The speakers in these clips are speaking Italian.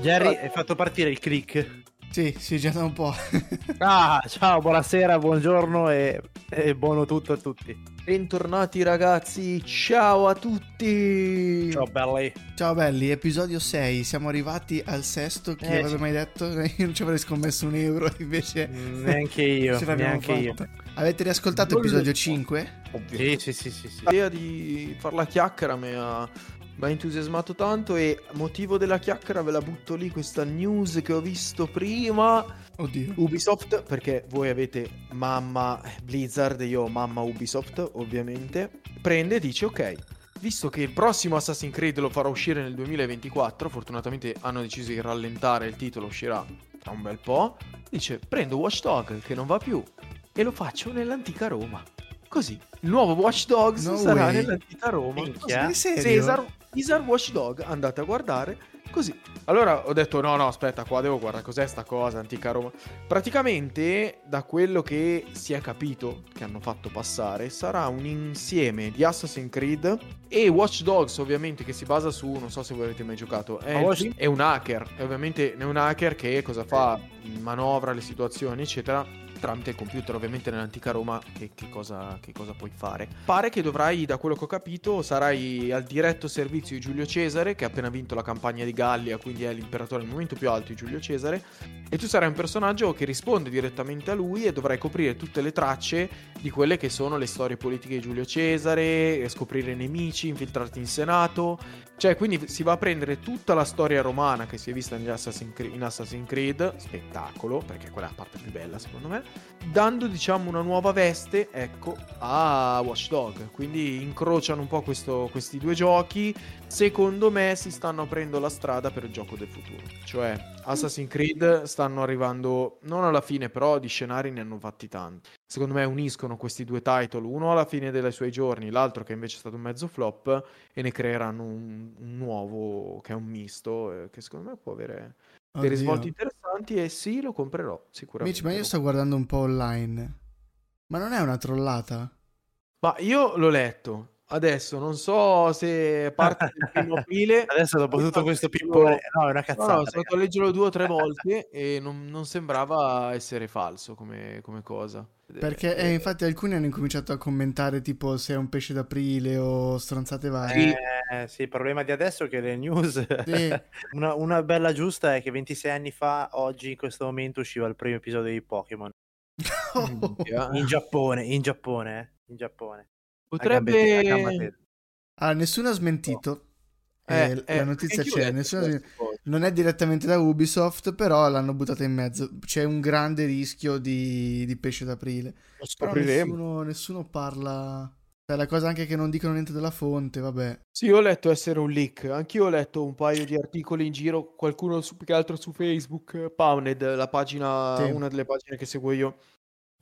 Jerry, hai fatto partire il click? Sì, sì, già da un po'. ah, ciao, buonasera, buongiorno e, e buono tutto a tutti. Bentornati ragazzi, ciao a tutti! Ciao belli. Ciao belli, episodio 6, siamo arrivati al sesto, chi Eh, aveva sì. mai detto? Io non ci avrei scommesso un euro, invece Mm, Neanche io, neanche io. fatta. Avete riascoltato episodio le- 5? Sì, sì, sì, sì, sì. L'idea di far la chiacchiera mi ha, mi ha entusiasmato tanto e motivo della chiacchiera ve la butto lì questa news che ho visto prima. Oddio. Ubisoft, perché voi avete mamma Blizzard e io ho mamma Ubisoft, ovviamente, prende e dice ok, visto che il prossimo Assassin's Creed lo farà uscire nel 2024, fortunatamente hanno deciso di rallentare il titolo, uscirà tra un bel po', dice prendo Watch Dog che non va più e lo faccio nell'antica Roma. Così, il nuovo Watch Dogs No sarà way. nell'antica Roma. Minchia. Serio? Cesar, Cesar Watch Dog, andate a guardare così. Allora ho detto no, no, aspetta, qua devo guardare cos'è sta cosa, antica Roma. Praticamente, da quello che si è capito, che hanno fatto passare, sarà un insieme di Assassin's Creed e Watch Dogs, ovviamente, che si basa su, non so se voi avete mai giocato, è, Watch- è un hacker, e ovviamente è un hacker che cosa fa? Manovra le situazioni, eccetera. Tramite il computer, ovviamente nell'antica Roma, che, che cosa, che cosa puoi fare? Pare che dovrai, da quello che ho capito, sarai al diretto servizio di Giulio Cesare, che ha appena vinto la campagna di Gallia, quindi è l'imperatore al momento più alto di Giulio Cesare. E tu sarai un personaggio che risponde direttamente a lui e dovrai coprire tutte le tracce di quelle che sono le storie politiche di Giulio Cesare, scoprire nemici, infiltrarti in Senato. Cioè, quindi si va a prendere tutta la storia romana che si è vista negli Assassin's Creed, in Assassin's Creed, spettacolo, perché quella è la parte più bella secondo me, dando diciamo una nuova veste, ecco, a Watch Dog. Quindi incrociano un po' questo- questi due giochi. Secondo me si stanno aprendo la strada per il gioco del futuro. Cioè, Assassin's Creed stanno arrivando, non alla fine, però di scenari ne hanno fatti tanti. Secondo me uniscono questi due title, uno alla fine dei suoi giorni, l'altro che invece è stato un mezzo flop, e ne creeranno un, un nuovo che è un misto, eh, che secondo me può avere dei risvolti interessanti e sì, lo comprerò sicuramente. Mitch, ma io sto guardando un po' online. Ma non è una trollata? Ma io l'ho letto. Adesso non so se parte del primo aprile. Adesso dopo Ho tutto fatto questo pippone, no, è una No, cazzata. no, sono andato a leggerlo due o tre volte e non, non sembrava essere falso come, come cosa. Perché eh, infatti alcuni hanno incominciato a commentare tipo se è un pesce d'aprile o stronzate varie. Eh, sì, il problema di adesso è che le news... Sì. una, una bella giusta è che 26 anni fa, oggi in questo momento, usciva il primo episodio di Pokémon. Minchia. In Giappone, in Giappone, eh, in Giappone. A gambe te- a gamba Potrebbe... tesa. Ah, nessuno ha smentito. Eh, Eh, eh, la notizia c'è, nessuno. Non è direttamente da Ubisoft, però l'hanno buttata in mezzo. C'è un grande rischio di, di pesce d'aprile. Lo scopriremo. nessuno, nessuno parla. È la cosa anche che non dicono niente della fonte, vabbè. Sì, io ho letto essere un leak. Anch'io ho letto un paio di articoli in giro, qualcuno su, più che altro su Facebook. eh, Pounded, la pagina, Sì. una delle pagine che seguo io,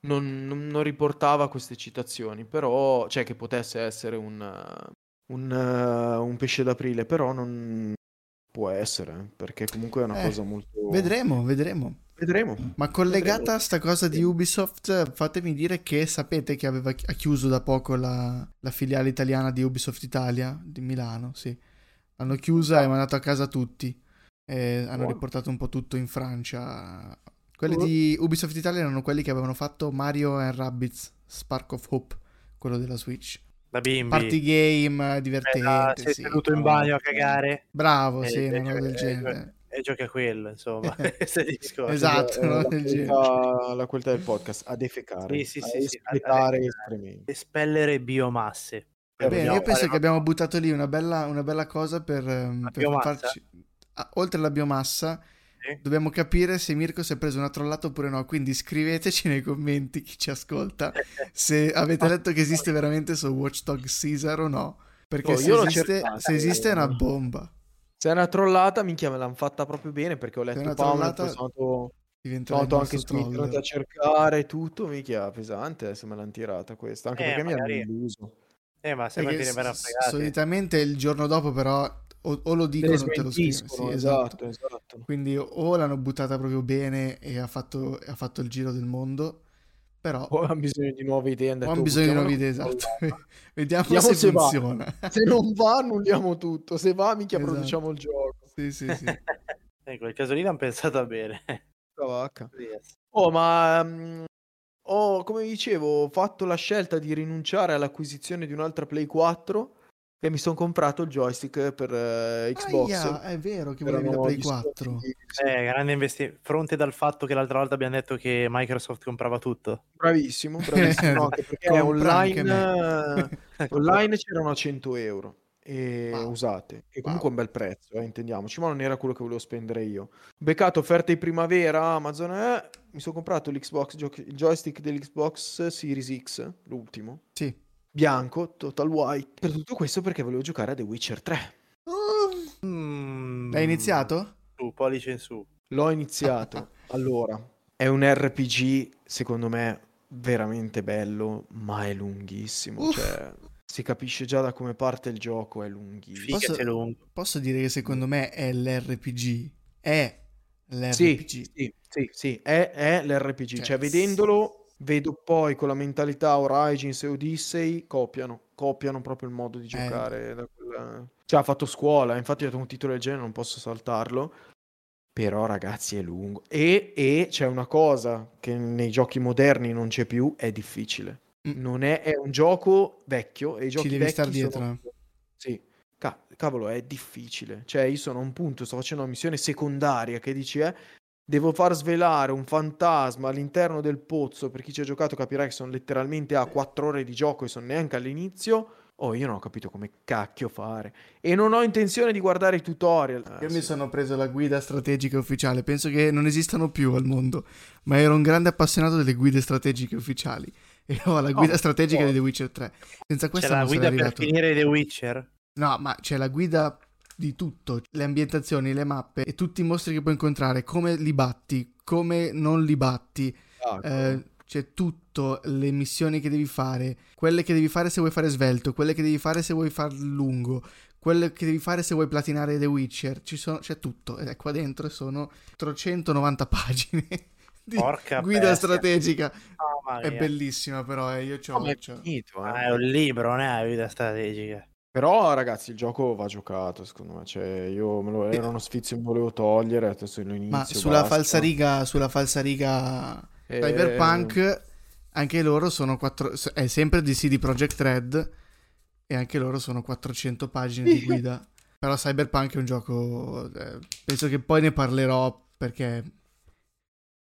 non, non- non riportava queste citazioni, però, cioè che potesse essere un, eh, un, eh, un pesce d'aprile, però non può essere, perché comunque è una Eh, cosa molto... Vedremo, vedremo. Vedremo. Ma collegata Vedremo. a sta cosa di Ubisoft, fatemi dire che sapete che aveva ha chiuso da poco la, la filiale italiana di Ubisoft Italia di Milano, sì. L'hanno chiusa e mandato a casa tutti. E hanno Buono. riportato un po' tutto in Francia. Quelli Oh. di Ubisoft Italia erano quelli che avevano fatto Mario and Rabbids Spark of Hope, quello della Switch. Da bimbi. Party game Eh, divertente, sei sì. seduto in bagno a cagare Bravo, e, sì, e una roba gio- del genere. e giochi a quello, insomma. Esatto, Eh, la, Del qualità, la qualità del podcast, a defecare, Sì, sì, a sì, sì, espletare defecare. escrementi. Espellere biomasse. Eh, Bene, io penso fare che abbiamo buttato lì una bella, una bella cosa per, ehm, La per farci... Ah, oltre alla biomassa, Sì. dobbiamo capire se Mirko si è preso una trollata oppure no. Quindi scriveteci nei commenti chi ci ascolta se avete letto che esiste veramente su Watchdog Caesar o no. Perché Oh, se, esiste, cercata, se esiste è una eh. bomba. Se è una trollata, minchia, me l'hanno fatta proprio bene perché ho letto una Pound, trollata, poi sono andato, anche su internet a cercare tutto, minchia, pesante adesso me l'hanno tirata questa, anche Eh, perché mi hanno magari- illuso. Eh, ma sempre Perché te ne verrà s- solitamente il giorno dopo però o, o lo dicono o te lo scrivono. Sì, esatto. esatto, esatto. Quindi o l'hanno buttata proprio bene e ha fatto, ha fatto il giro del mondo, però O hanno bisogno di nuove idee, hanno ho detto, bisogno di nuove idee, esatto. Vediamo Vediamo se, se funziona. Se non va, annulliamo tutto. Se va, minchia, Esatto. produciamo il gioco. Sì, sì, sì. In quel caso lì l'hanno pensata bene. Yes. Oh, ma mm, ho, come dicevo, ho fatto la scelta di rinunciare all'acquisizione di un'altra Play 4 e mi sono comprato il joystick per eh, Xbox. Aia, è vero che volevi la Erano Play gli 4. sconti, sì. Eh, grande investimento. Fronte dal fatto che l'altra volta abbiamo detto che Microsoft comprava tutto. Bravissimo, bravissimo. no, perché online, online c'erano a 100 euro e Wow. usate, che Wow. comunque è un bel prezzo, eh, intendiamoci, ma non era quello che volevo spendere io. Beccato offerte di primavera, Amazon, eh, mi sono comprato l'Xbox, il joystick dell'Xbox Series X, l'ultimo, Sì. Bianco, total white. Per tutto questo perché volevo giocare a The Witcher 3. Mm. L'hai iniziato? Su, pollice in su. L'ho iniziato. allora, è un RPG, secondo me, veramente bello, ma è lunghissimo. Uff. Cioè, si capisce già da come parte il gioco, è lunghissimo. Posso- lungo. Posso dire che secondo me è l'RPG. È Sì, l'RPG. sì, sì, sì, è, è l'RPG. Cioè, Cioè, vedendolo, vedo poi con la mentalità Origins e Odyssey, copiano, copiano proprio il modo di giocare. da quella- Cioè, ha fatto scuola, infatti ho un titolo del genere, non posso saltarlo. Però, ragazzi, è lungo. E, e c'è una cosa che nei giochi moderni non c'è più, è difficile. Mm. Non è, è un gioco vecchio e i giochi devi vecchi star dietro. sono... Sì, Ca- cavolo, è difficile. Cioè, io sono a un punto, sto facendo una missione secondaria che dici, eh, devo far svelare un fantasma all'interno del pozzo. Per chi ci ha giocato capirà che sono letteralmente a 4 ore di gioco e sono neanche all'inizio. Oh, io non ho capito come cacchio fare. E non ho intenzione di guardare i tutorial. Ah, Io sì. mi sono preso la guida strategica ufficiale. Penso che non esistano più al mondo. Ma ero un grande appassionato delle guide strategiche ufficiali. E ho la guida Oh, strategica oh. di The Witcher 3. Senza C'è questa la non sarei guida per arrivato. finire The Witcher. No, ma c'è la guida di tutto, le ambientazioni, le mappe e tutti i mostri che puoi incontrare, come li batti, come non li batti, Ah, eh, c'è tutto, le missioni che devi fare, quelle che devi fare se vuoi fare svelto, quelle che devi fare se vuoi far lungo, quelle che devi fare se vuoi platinare The Witcher, Ci sono- c'è tutto, ed è qua dentro sono 390 pagine di Porca guida bestia. strategica, Mamma è bellissima però, eh, io c'ho... No, ma è finito, eh. Ah, è un libro, non è una guida strategica. Però, ragazzi, il gioco va giocato, secondo me. Cioè, io me lo, era uno sfizio che volevo togliere, adesso lo inizio. Ma sulla basta. falsariga, sulla falsariga Eh, Cyberpunk, anche loro sono quattro, è sempre di CD Projekt Red e anche loro sono 400 pagine di guida. Però Cyberpunk è un gioco, eh, penso che poi ne parlerò perché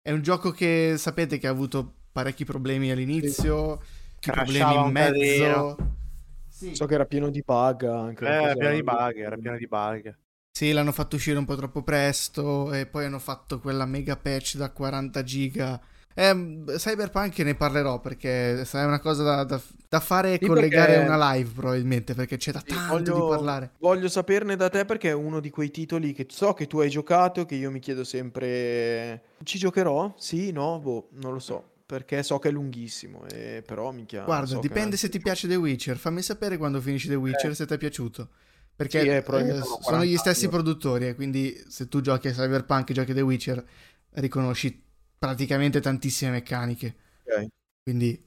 è un gioco che sapete che ha avuto parecchi problemi all'inizio, problemi Crashava in un mezzo. casino. Sì. So che era pieno di bug anche. Eh, era pieno di bug, era pieno di bug. Sì, l'hanno fatto uscire un po' troppo presto e poi hanno fatto quella mega patch da 40 giga. Eh, Cyberpunk ne parlerò perché è una cosa da, da- da fare e Sì, collegare perché- una live probabilmente perché c'è da Sì, tanto di parlare. voglio saperne da te perché è uno di quei titoli che so che tu hai giocato che io mi chiedo sempre ci giocherò? Sì, no, boh, non lo so, perché so che è lunghissimo, e però minchia, Guarda, so dipende se ti piace The Witcher. Fammi sapere quando finisci The Witcher se ti è piaciuto. Perché Sì, eh, eh, sono gli 40 stessi anni. produttori e quindi se tu giochi a Cyberpunk e giochi a The Witcher riconosci praticamente tantissime meccaniche. Ok. Quindi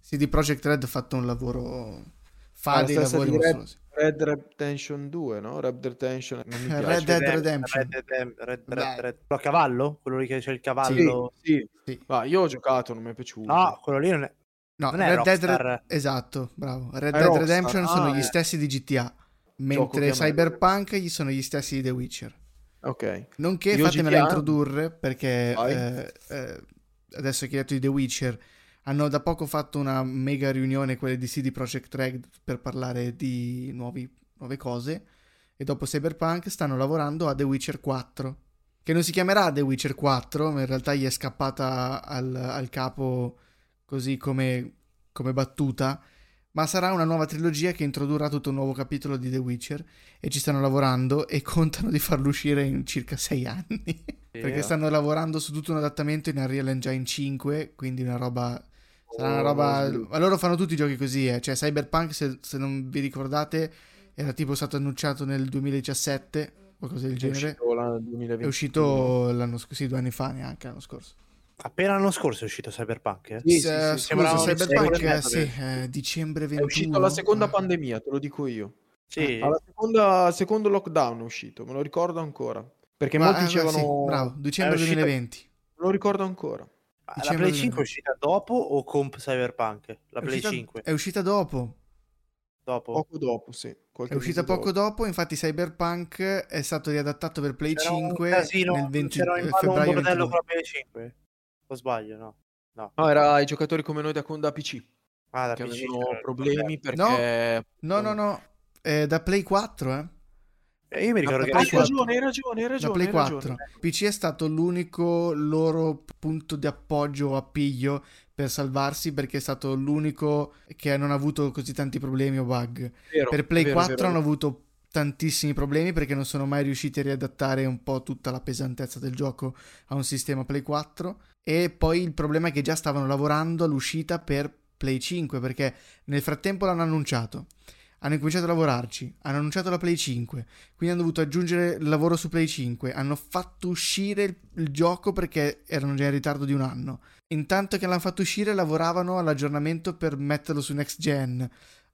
CD Projekt Red ha fatto un lavoro fa Ah, la dei lavori di Red- mostruosi. Red Redemption 2, no? Red Redemption non mi piace. Red Dead Redemption. Red, Red, Red. Red- Quello a cavallo? Quello lì che c'è il Sì, cavallo? sì. Sì. Ma io ho giocato, non mi è piaciuto. No, quello lì non è... No, Non è Red Dead Rockstar. esatto, bravo. Red È Dead Rockstar, Redemption sono ah, gli eh. stessi di GTA, mentre Cyberpunk gli sono gli stessi di The Witcher. Ok. Nonché Io fatemela GTA introdurre perché eh, eh, adesso hai detto di The Witcher hanno da poco fatto una mega riunione quelle di CD Projekt Red per parlare di nuovi- nuove cose. E dopo Cyberpunk stanno lavorando a The Witcher 4 che non si chiamerà The Witcher 4 ma in realtà gli è scappata al, al capo così come, come battuta. Ma sarà una nuova trilogia che introdurrà tutto un nuovo capitolo di The Witcher e ci stanno lavorando e contano di farlo uscire in circa sei anni. Perché stanno lavorando su tutto un adattamento in Unreal Engine 5, quindi una roba... Sarà una roba... Ma loro fanno tutti i giochi così, eh. Cioè Cyberpunk, se, se non vi ricordate, era tipo stato annunciato nel 2017, qualcosa del È genere. uscito l'anno 2021. È uscito l'anno scorso, sì, due anni fa neanche l'anno scorso. Appena l'anno scorso è uscito Cyberpunk? eh? Sì, sì, sì, scusa, un Cyberpunk, inizio eh, sì, eh, dicembre 21. È uscito alla seconda eh. pandemia, te lo dico io. Sì. Alla seconda, secondo lockdown è uscito, me lo ricordo ancora. Perché Ma, molti eh, dicevano... sì, bravo, dicembre È uscita- 2020. Lo ricordo ancora. La Play del- 5 è uscita dopo o comp Cyberpunk? La È Play uscita- 5 È uscita dopo. dopo? Poco dopo, sì. qualche È uscita poco dopo, infatti Cyberpunk è stato riadattato per Play C'era un 5 casino, nel 20 c'era in eh, ballo un febbraio bordello 22. con la Play 5? O sbaglio, no? No. No, era ai giocatori come noi da, da PC Ah, da che PC. avevano c'era il problemi perché... No, no, no, è da Play 4, eh. Eh, io mi ricordo da che Hai ragione, hai ragione, hai ragione. Play hai 4. ragione. PC è stato l'unico loro punto di appoggio o appiglio per salvarsi perché è stato l'unico che non ha avuto così tanti problemi o bug. Vero, Per Play vero, 4 vero. hanno avuto tantissimi problemi perché non sono mai riusciti a riadattare un po' tutta la pesantezza del gioco a un sistema Play 4 e poi il problema è che già stavano lavorando all'uscita per Play 5 perché nel frattempo l'hanno annunciato hanno incominciato a lavorarci, hanno annunciato la Play 5, quindi hanno dovuto aggiungere il lavoro su Play 5, hanno fatto uscire il, il gioco perché erano già in ritardo di un anno. Intanto che l'hanno fatto uscire lavoravano all'aggiornamento per metterlo su next gen.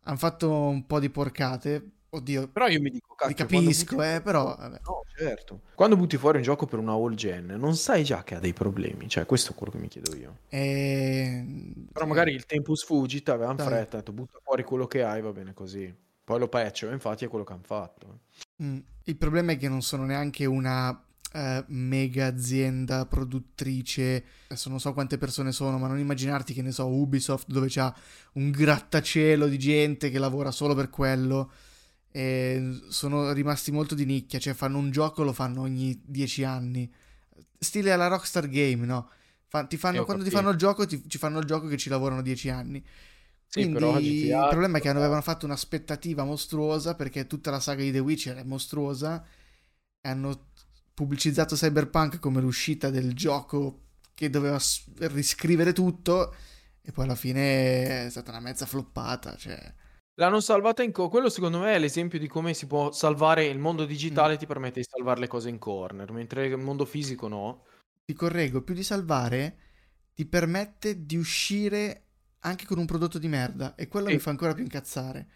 Hanno fatto un po' di porcate. Oddio, Però io mi dico, cacchio, capisco, eh, fuori- però... vabbè. No, certo. Quando butti fuori un gioco per una all gen, non sai già che ha dei problemi. Cioè, questo è quello che mi chiedo io. E... Però magari il tempus fugit avevano Dai. fretta, detto butta fuori quello che hai, va bene così. Poi lo patch, infatti è quello che hanno fatto. Mm. Il problema è che non sono neanche una eh, mega azienda produttrice. Adesso non so quante persone sono, ma non immaginarti che ne so, Ubisoft dove c'ha un grattacielo di gente che lavora solo per quello. E sono rimasti molto di nicchia, cioè fanno un gioco lo fanno ogni dieci anni. Stile alla Rockstar Game, no? Fa- ti fanno- Eh, quando ti fanno il gioco, ti, ci fanno il gioco che ci lavorano dieci anni. Sì, Quindi però il GTA problema è che avevano fatto un'aspettativa mostruosa perché tutta la saga di The Witcher è mostruosa e hanno pubblicizzato Cyberpunk come l'uscita del gioco che doveva riscrivere tutto e poi alla fine è stata una mezza floppata, cioè L'hanno salvata in co- quello secondo me è l'esempio di come si può salvare il mondo digitale ti permette di salvare le cose in corner, mentre il mondo fisico no. ti correggo, più di salvare ti permette di uscire anche con un prodotto di merda e quello Sì. mi fa ancora più incazzare.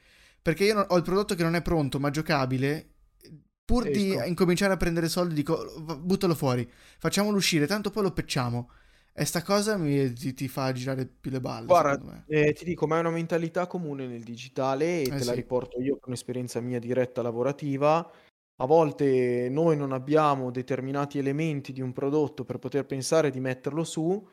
Perché io ho il prodotto che non è pronto ma giocabile, pur di Esco. incominciare a prendere soldi dico "Va- buttalo fuori, facciamolo uscire, tanto poi lo pecciamo. E sta cosa mi- ti, ti fa girare più le balle, Guarda, eh, ti dico, ma è una mentalità comune nel digitale e Eh te sì. la riporto io per un'esperienza mia diretta lavorativa. A volte noi non abbiamo determinati elementi di un prodotto per poter pensare di metterlo su.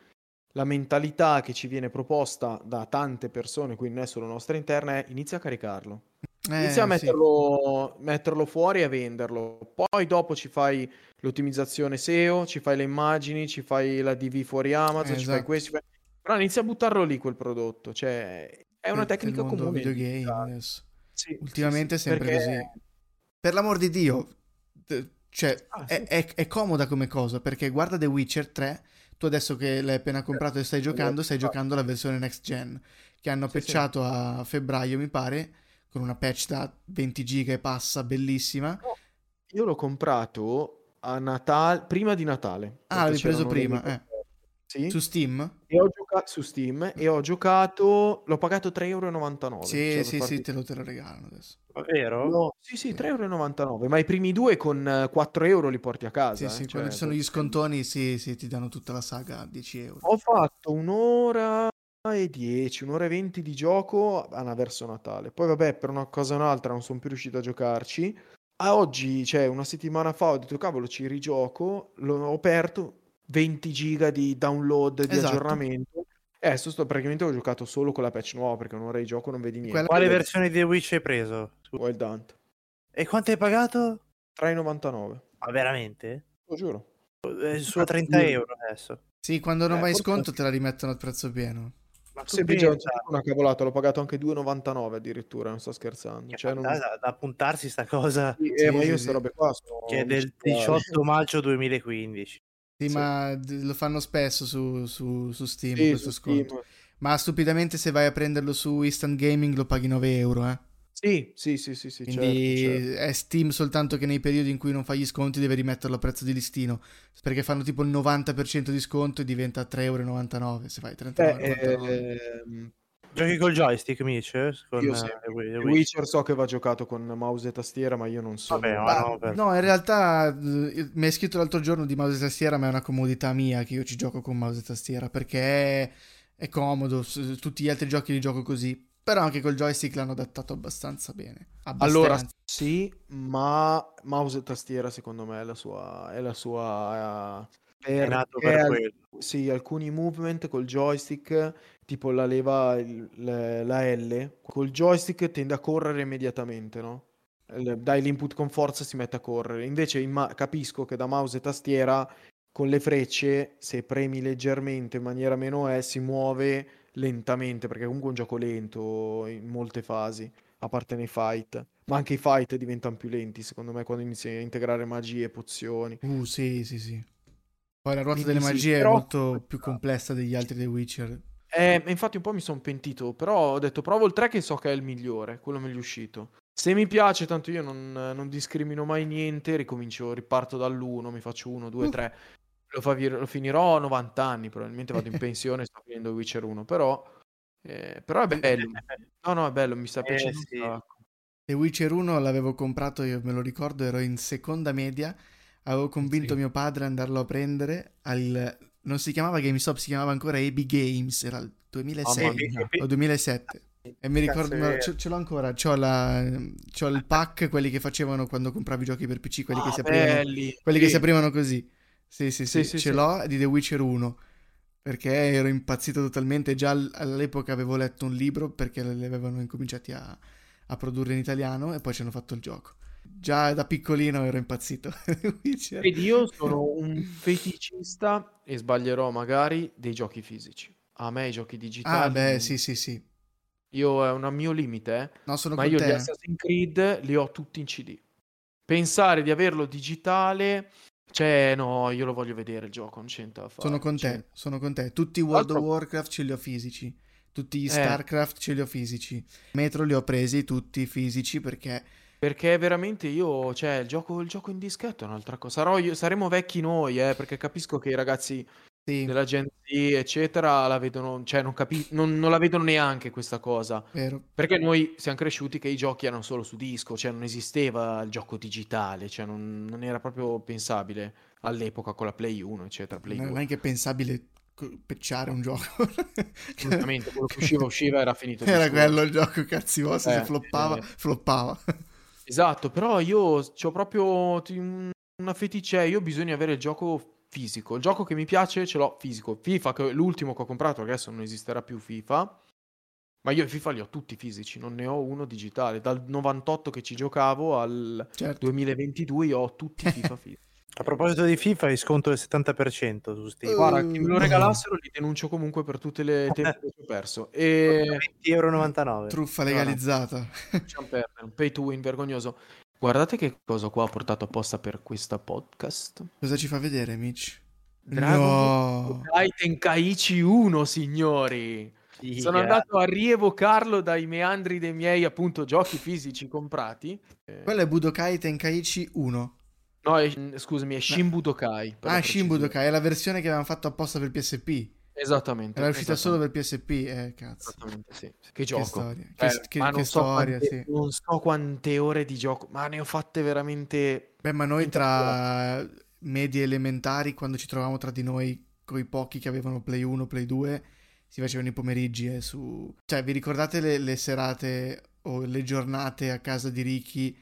La mentalità che ci viene proposta da tante persone, quindi non è solo nostra interna, è inizia a caricarlo. Eh, Inizia a sì. metterlo, metterlo fuori e a venderlo. Poi dopo ci fai l'ottimizzazione SEO, ci fai le immagini, ci fai la DV fuori Amazon, Eh, ci fai esatto. questo. fai- Però inizia a buttarlo lì quel prodotto. Cioè, è una del tecnica comune. videogame. Sì, Ultimamente sì, è sempre perché- così. Per l'amor di Dio, cioè, Ah, è, sì. è- è comoda come cosa, perché guarda The Witcher 3, tu adesso che l'hai appena comprato e stai giocando, stai esatto. giocando la versione next gen, che hanno Sì, sì. patchato a febbraio, mi pare, con una patch da 20 giga e passa, bellissima. Io l'ho comprato a Natale, prima di Natale. Ah, l'avevi preso prima, eh. Sì. Su Steam? E ho giocato su Steam e ho giocato, l'ho pagato 3,99 Sì, Cioè, sì, farti- sì, te lo, te lo regalano adesso. Vero? No, sì, sì, 3,99 ma i primi due con eh, 4 euro li porti a casa. Sì, eh, sì, cioè, quando ci sono gli scontoni, sì, sì, ti danno tutta la saga a 10 euro. Ho fatto un'ora e 10, un'ora e 20 di gioco a verso Natale. Poi vabbè, per una cosa o un'altra non sono più riuscito a giocarci. A oggi, cioè una settimana fa, ho detto cavolo, ci rigioco, l'ho aperto, 20 giga di download, di Esatto. aggiornamento. E adesso sto, praticamente ho giocato solo con la patch nuova perché un'ora di gioco non vedi niente. Quella- Quale versione di The Witch hai preso? Su- Wild Hunt. E quanto hai pagato? 3,99. Ma veramente? Lo giuro. È su a 30 euro adesso. Sì, quando non Eh, vai in sconto te la rimettono al prezzo pieno. Ma tu già pensa, una cavolata, l'ho pagato anche 2,99 addirittura, non sto scherzando. che Cioè, non- da, puntarsi sta cosa Sì, eh, Sì, ma sì, io sì. queste robe qua sono che è del micidiali. 18 maggio 2015. Sì, Sì. ma lo fanno spesso su, su- su Steam Sì, questo su sconto. Steam. Ma stupidamente se vai a prenderlo su Instant Gaming lo paghi 9 euro, eh. Sì, sì, sì, sì, sì, Quindi certo, certo. è Steam soltanto che nei periodi in cui non fai gli sconti deve rimetterlo a prezzo di listino. Perché fanno tipo il 90% di sconto e diventa 3,99 euro se fai Beh, 39,99. ehm, Giochi col joystick, Mitch? Con, Io sì. eh, Wii- The Wii? Witcher so che va giocato con mouse e tastiera, ma io non so. Vabbè, ma no, per- no, in realtà eh, mi hai scritto l'altro giorno di mouse e tastiera, ma è una comodità mia che io ci gioco con mouse e tastiera perché è, comodo. Tutti gli altri giochi li gioco così. Però anche col joystick l'hanno adattato abbastanza bene. Allora, Abbastanza. sì, ma mouse e tastiera secondo me è la sua... È la sua eh, è nato per al- quello. Sì, alcuni movement col joystick, tipo la leva, il- le- la L, col joystick tende a correre immediatamente, no? Dai l'input con forza si mette a correre. Invece in ma- capisco che da mouse e tastiera con le frecce, se premi leggermente in maniera meno E, si muove lentamente, perché comunque è un gioco lento in molte fasi, a parte nei fight. Ma anche i fight diventano più lenti, secondo me, quando inizi a integrare magie, pozioni. Uh, sì, sì, sì. Poi la ruota Quindi delle sì, magie è però- molto più complessa degli altri dei Witcher. Eh, infatti un po' mi sono pentito, però ho detto provo il 3 che so che è il migliore, quello meglio uscito. Se mi piace, tanto io non, non discrimino mai niente, ricomincio, riparto dall'1, mi faccio 1, 2, Uh. 3. Lo, fa- lo finirò a 90 anni, probabilmente vado in pensione e sto finendo Witcher 1, però, eh, però è bello. No, no, è bello, mi sta Eh, piacendo sì. The Witcher 1 l'avevo comprato, io me lo ricordo, ero in seconda media, avevo convinto Sì. mio padre ad andarlo a prendere al... non si chiamava GameStop, si chiamava ancora AB Games, era il 2006 Mamma mia. o 2007. E mi ricordo, è- ce, ce l'ho ancora, c'ho, la, c'ho il pack, quelli che facevano quando compravi giochi per PC, quelli che Ah, si aprivano, belli, quelli che sì. si aprivano così. Sì, sì, sì, Sì, ce l'ho di The Witcher 1. Perché ero impazzito totalmente. Già all- all'epoca avevo letto un libro perché li avevano incominciati a, a produrre in italiano e poi ci hanno fatto il gioco. Già da piccolino ero impazzito. Vedi, io sono un feticista, e sbaglierò magari, dei giochi fisici. A me i giochi digitali... Ah, beh, sì, sì, sì. Io è un mio limite, eh. No, sono Ma io di te. Assassin's Creed li ho tutti in CD. Pensare di averlo digitale, cioè, no, io lo voglio vedere il gioco, non c'entra fare. Sono con cioè, te, sono con te. Tutti i World of Warcraft ce li ho fisici. Tutti gli Eh. StarCraft ce li ho fisici. Metro li ho presi tutti fisici perché Perché veramente io, cioè, il gioco, il gioco in dischetto è un'altra cosa. Sarò io- saremo vecchi noi, eh, perché capisco che i ragazzi sì, della Gen Z, eccetera, la vedono, cioè, non, capi- non, non la vedono neanche questa cosa. vero. Perché noi siamo cresciuti che i giochi erano solo su disco, cioè non esisteva il gioco digitale, cioè non, non era proprio pensabile all'epoca con la Play 1, eccetera. Play Non è 2. neanche pensabile pecciare un gioco. Assolutamente, quello che usciva usciva era finito. Era quello il gioco, cazzi vostri, se Eh, floppava, eh. floppava. Esatto, però io ho proprio una feticcia, io ho bisogno di avere il gioco fisico. Il gioco che mi piace ce l'ho fisico. FIFA, che è l'ultimo che ho comprato, perché adesso non esisterà più FIFA. Ma io i FIFA li ho tutti fisici, non ne ho uno digitale. Dal 98 che ci giocavo al Certo. 2022 io ho tutti i FIFA fisici. A proposito di FIFA, hai sconto del 70% su Steam. Guarda, chi me lo no. regalassero li denuncio comunque per tutte le tempo che ho perso. E 20,99€. Truffa No, no. legalizzata. perdere, un pay to win vergognoso. Guardate che cosa qua ho portato apposta per questa podcast. Cosa ci fa vedere, Mitch? Dragon No. Ball Tenkaichi 1, signori. Figa. Sono andato a rievocarlo dai meandri dei miei appunto giochi fisici comprati. Eh, Quello è Budokai Tenkaichi 1. No, è- scusami, è Shin Budokai. Ah, Shin. Budokai, è la versione che avevano fatto apposta per PSP. Esattamente. Era uscita solo per PSP, eh, cazzo. Esattamente, sì. Che Che gioco. storia, Eh, che, che- ma che non so storia, quante- sì. Non so quante ore di gioco, ma ne ho fatte veramente... Beh, ma noi tra medie elementari, quando ci trovavamo tra di noi, coi pochi che avevano Play 1, Play 2, si facevano i pomeriggi eh, su... Cioè, vi ricordate le, le serate o le giornate a casa di Ricky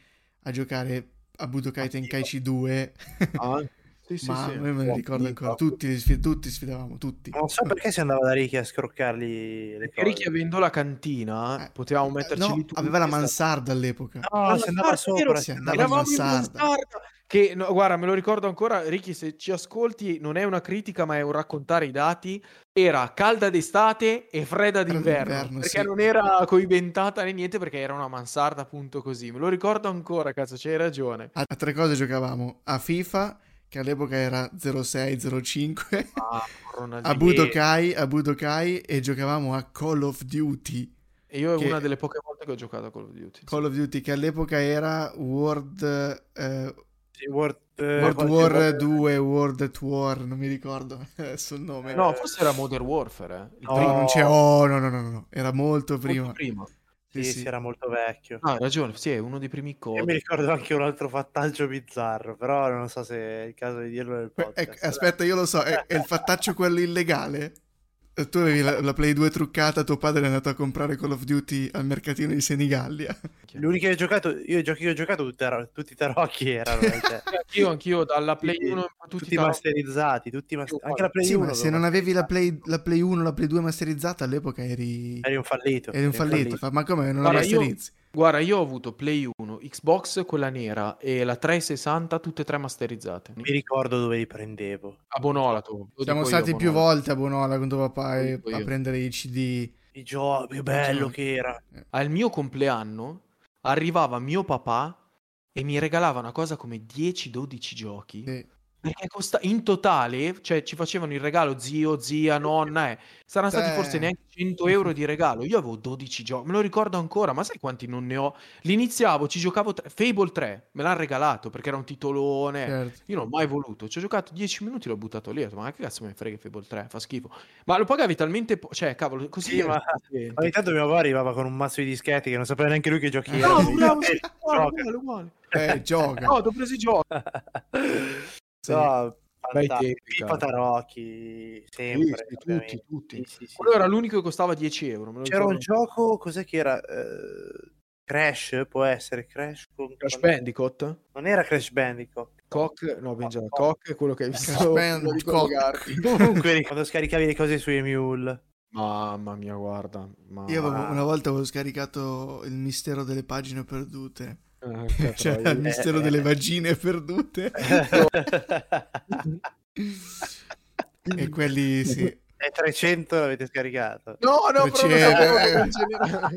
a giocare a Budokai. Tenkaichi 2? Ah, sì, sì, ma sì. io me ne ricordo ancora, tutti, tutti sfidavamo, tutti. Non so perché si andava da Ricky a scroccargli le Perché cose. Ricky avendo la cantina, Eh, potevamo metterci no, lì tutti. aveva la è stato- mansarda all'epoca. No, Ah, si andava sopra. Si andava in Eravamo in mansarda. mansarda. Che, no, guarda, me lo ricordo ancora, Ricky, se ci ascolti, non è una critica, ma è un raccontare i dati. Era calda d'estate e fredda d'inverno. d'inverno, perché sì. non era coibentata né niente, perché era una mansarda appunto così. Me lo ricordo ancora, cazzo, c'hai ragione. A, a tre cose giocavamo, a FIFA, che all'epoca era 06-05, Ah, a. Budokai, a Budokai e giocavamo a Call of Duty. E io è che- una delle poche volte che ho giocato a Call of Duty. sì. Call of Duty che all'epoca era World, eh, Sì, World, eh, World War 2, World at War, non mi ricordo adesso il nome. No, forse era Modern Warfare. eh. Il No. No, primo, non c'è. Oh, no, no, no, no. Era molto prima. molto prima. Sì, Sì, sì, era molto vecchio. Ah, hai ragione, sì, è uno dei primi codi. Io mi ricordo anche un altro fattaggio bizzarro, però non so se è il caso di dirlo nel Que- podcast. ecco, aspetta, io lo so. È, è il fattaccio quello illegale? Tu avevi la, la Play 2 truccata, tuo padre è andato a comprare Call of Duty al mercatino di Senigallia. L'unica che ho giocato, io i giochi che ho giocato tutti, tutti i tarocchi erano cioè, Anch'io, anch'io, dalla Play tutti, 1 a tutti, tutti masterizzati, tutti mas- anche la Play Sì, 1 ma se non avevi la Play, la Play 1 la Play 2 masterizzata all'epoca eri, eri un fallito. eri un fallito. Fa, Ma come non la Guarda, io- masterizzi? Guarda, io ho avuto Play 1, Xbox quella nera e la 360 tutte e tre masterizzate. Mi ricordo dove li prendevo. A Bonolato. lo Siamo io, stati più volte a Bonola con tuo papà e- a io. prendere i CD. I giochi, che bello che era. Al mio compleanno arrivava mio papà e mi regalava una cosa come 10-12 giochi. Sì. Perché costa in totale, cioè ci facevano il regalo zio, zia, nonna, eh. Saranno stati Eh. forse neanche 100 euro di regalo. Io avevo 12 giochi, me lo ricordo ancora, ma sai quanti non ne ho? L'iniziavo, ci giocavo tre- Fable 3, me l'hanno regalato perché era un titolone. Certo. Io non ho mai voluto, ci ho giocato 10 minuti, l'ho buttato lì, ho detto, ma che cazzo me ne frega Fable 3, fa schifo. Ma lo pagavi talmente, po- cioè cavolo, così Sì, ma ogni tanto mio papà arrivava con un mazzo di dischetti che non sapeva neanche lui che giochi Eh, erano. Bravo, Eh, uguale, gioca. uguale, uguale. Eh, gioca. No, ti ho preso i giochi. Sì. No, cara. Tarocchi, sempre. Sì, tutti, tutti. Sì, sì, sì. Quello era l'unico che costava 10 euro. me lo C'era un gioco, cos'è che era? Eh, Crash, può essere Crash con... Crash Bandicoot? Non era Crash Bandicoot. Cock? No, Benjamin, Cock è quello che hai visto. Comunque, quando scaricavi le cose su Emule. Mamma mia, guarda. Ma... Io avevo- una volta avevo scaricato il mistero delle pagine perdute. Ah, cazzo, il mistero eh, delle eh. vagine perdute. e quelli, sì. E 300 l'avete scaricato. No, no, però non C'era- sapevo che era generale.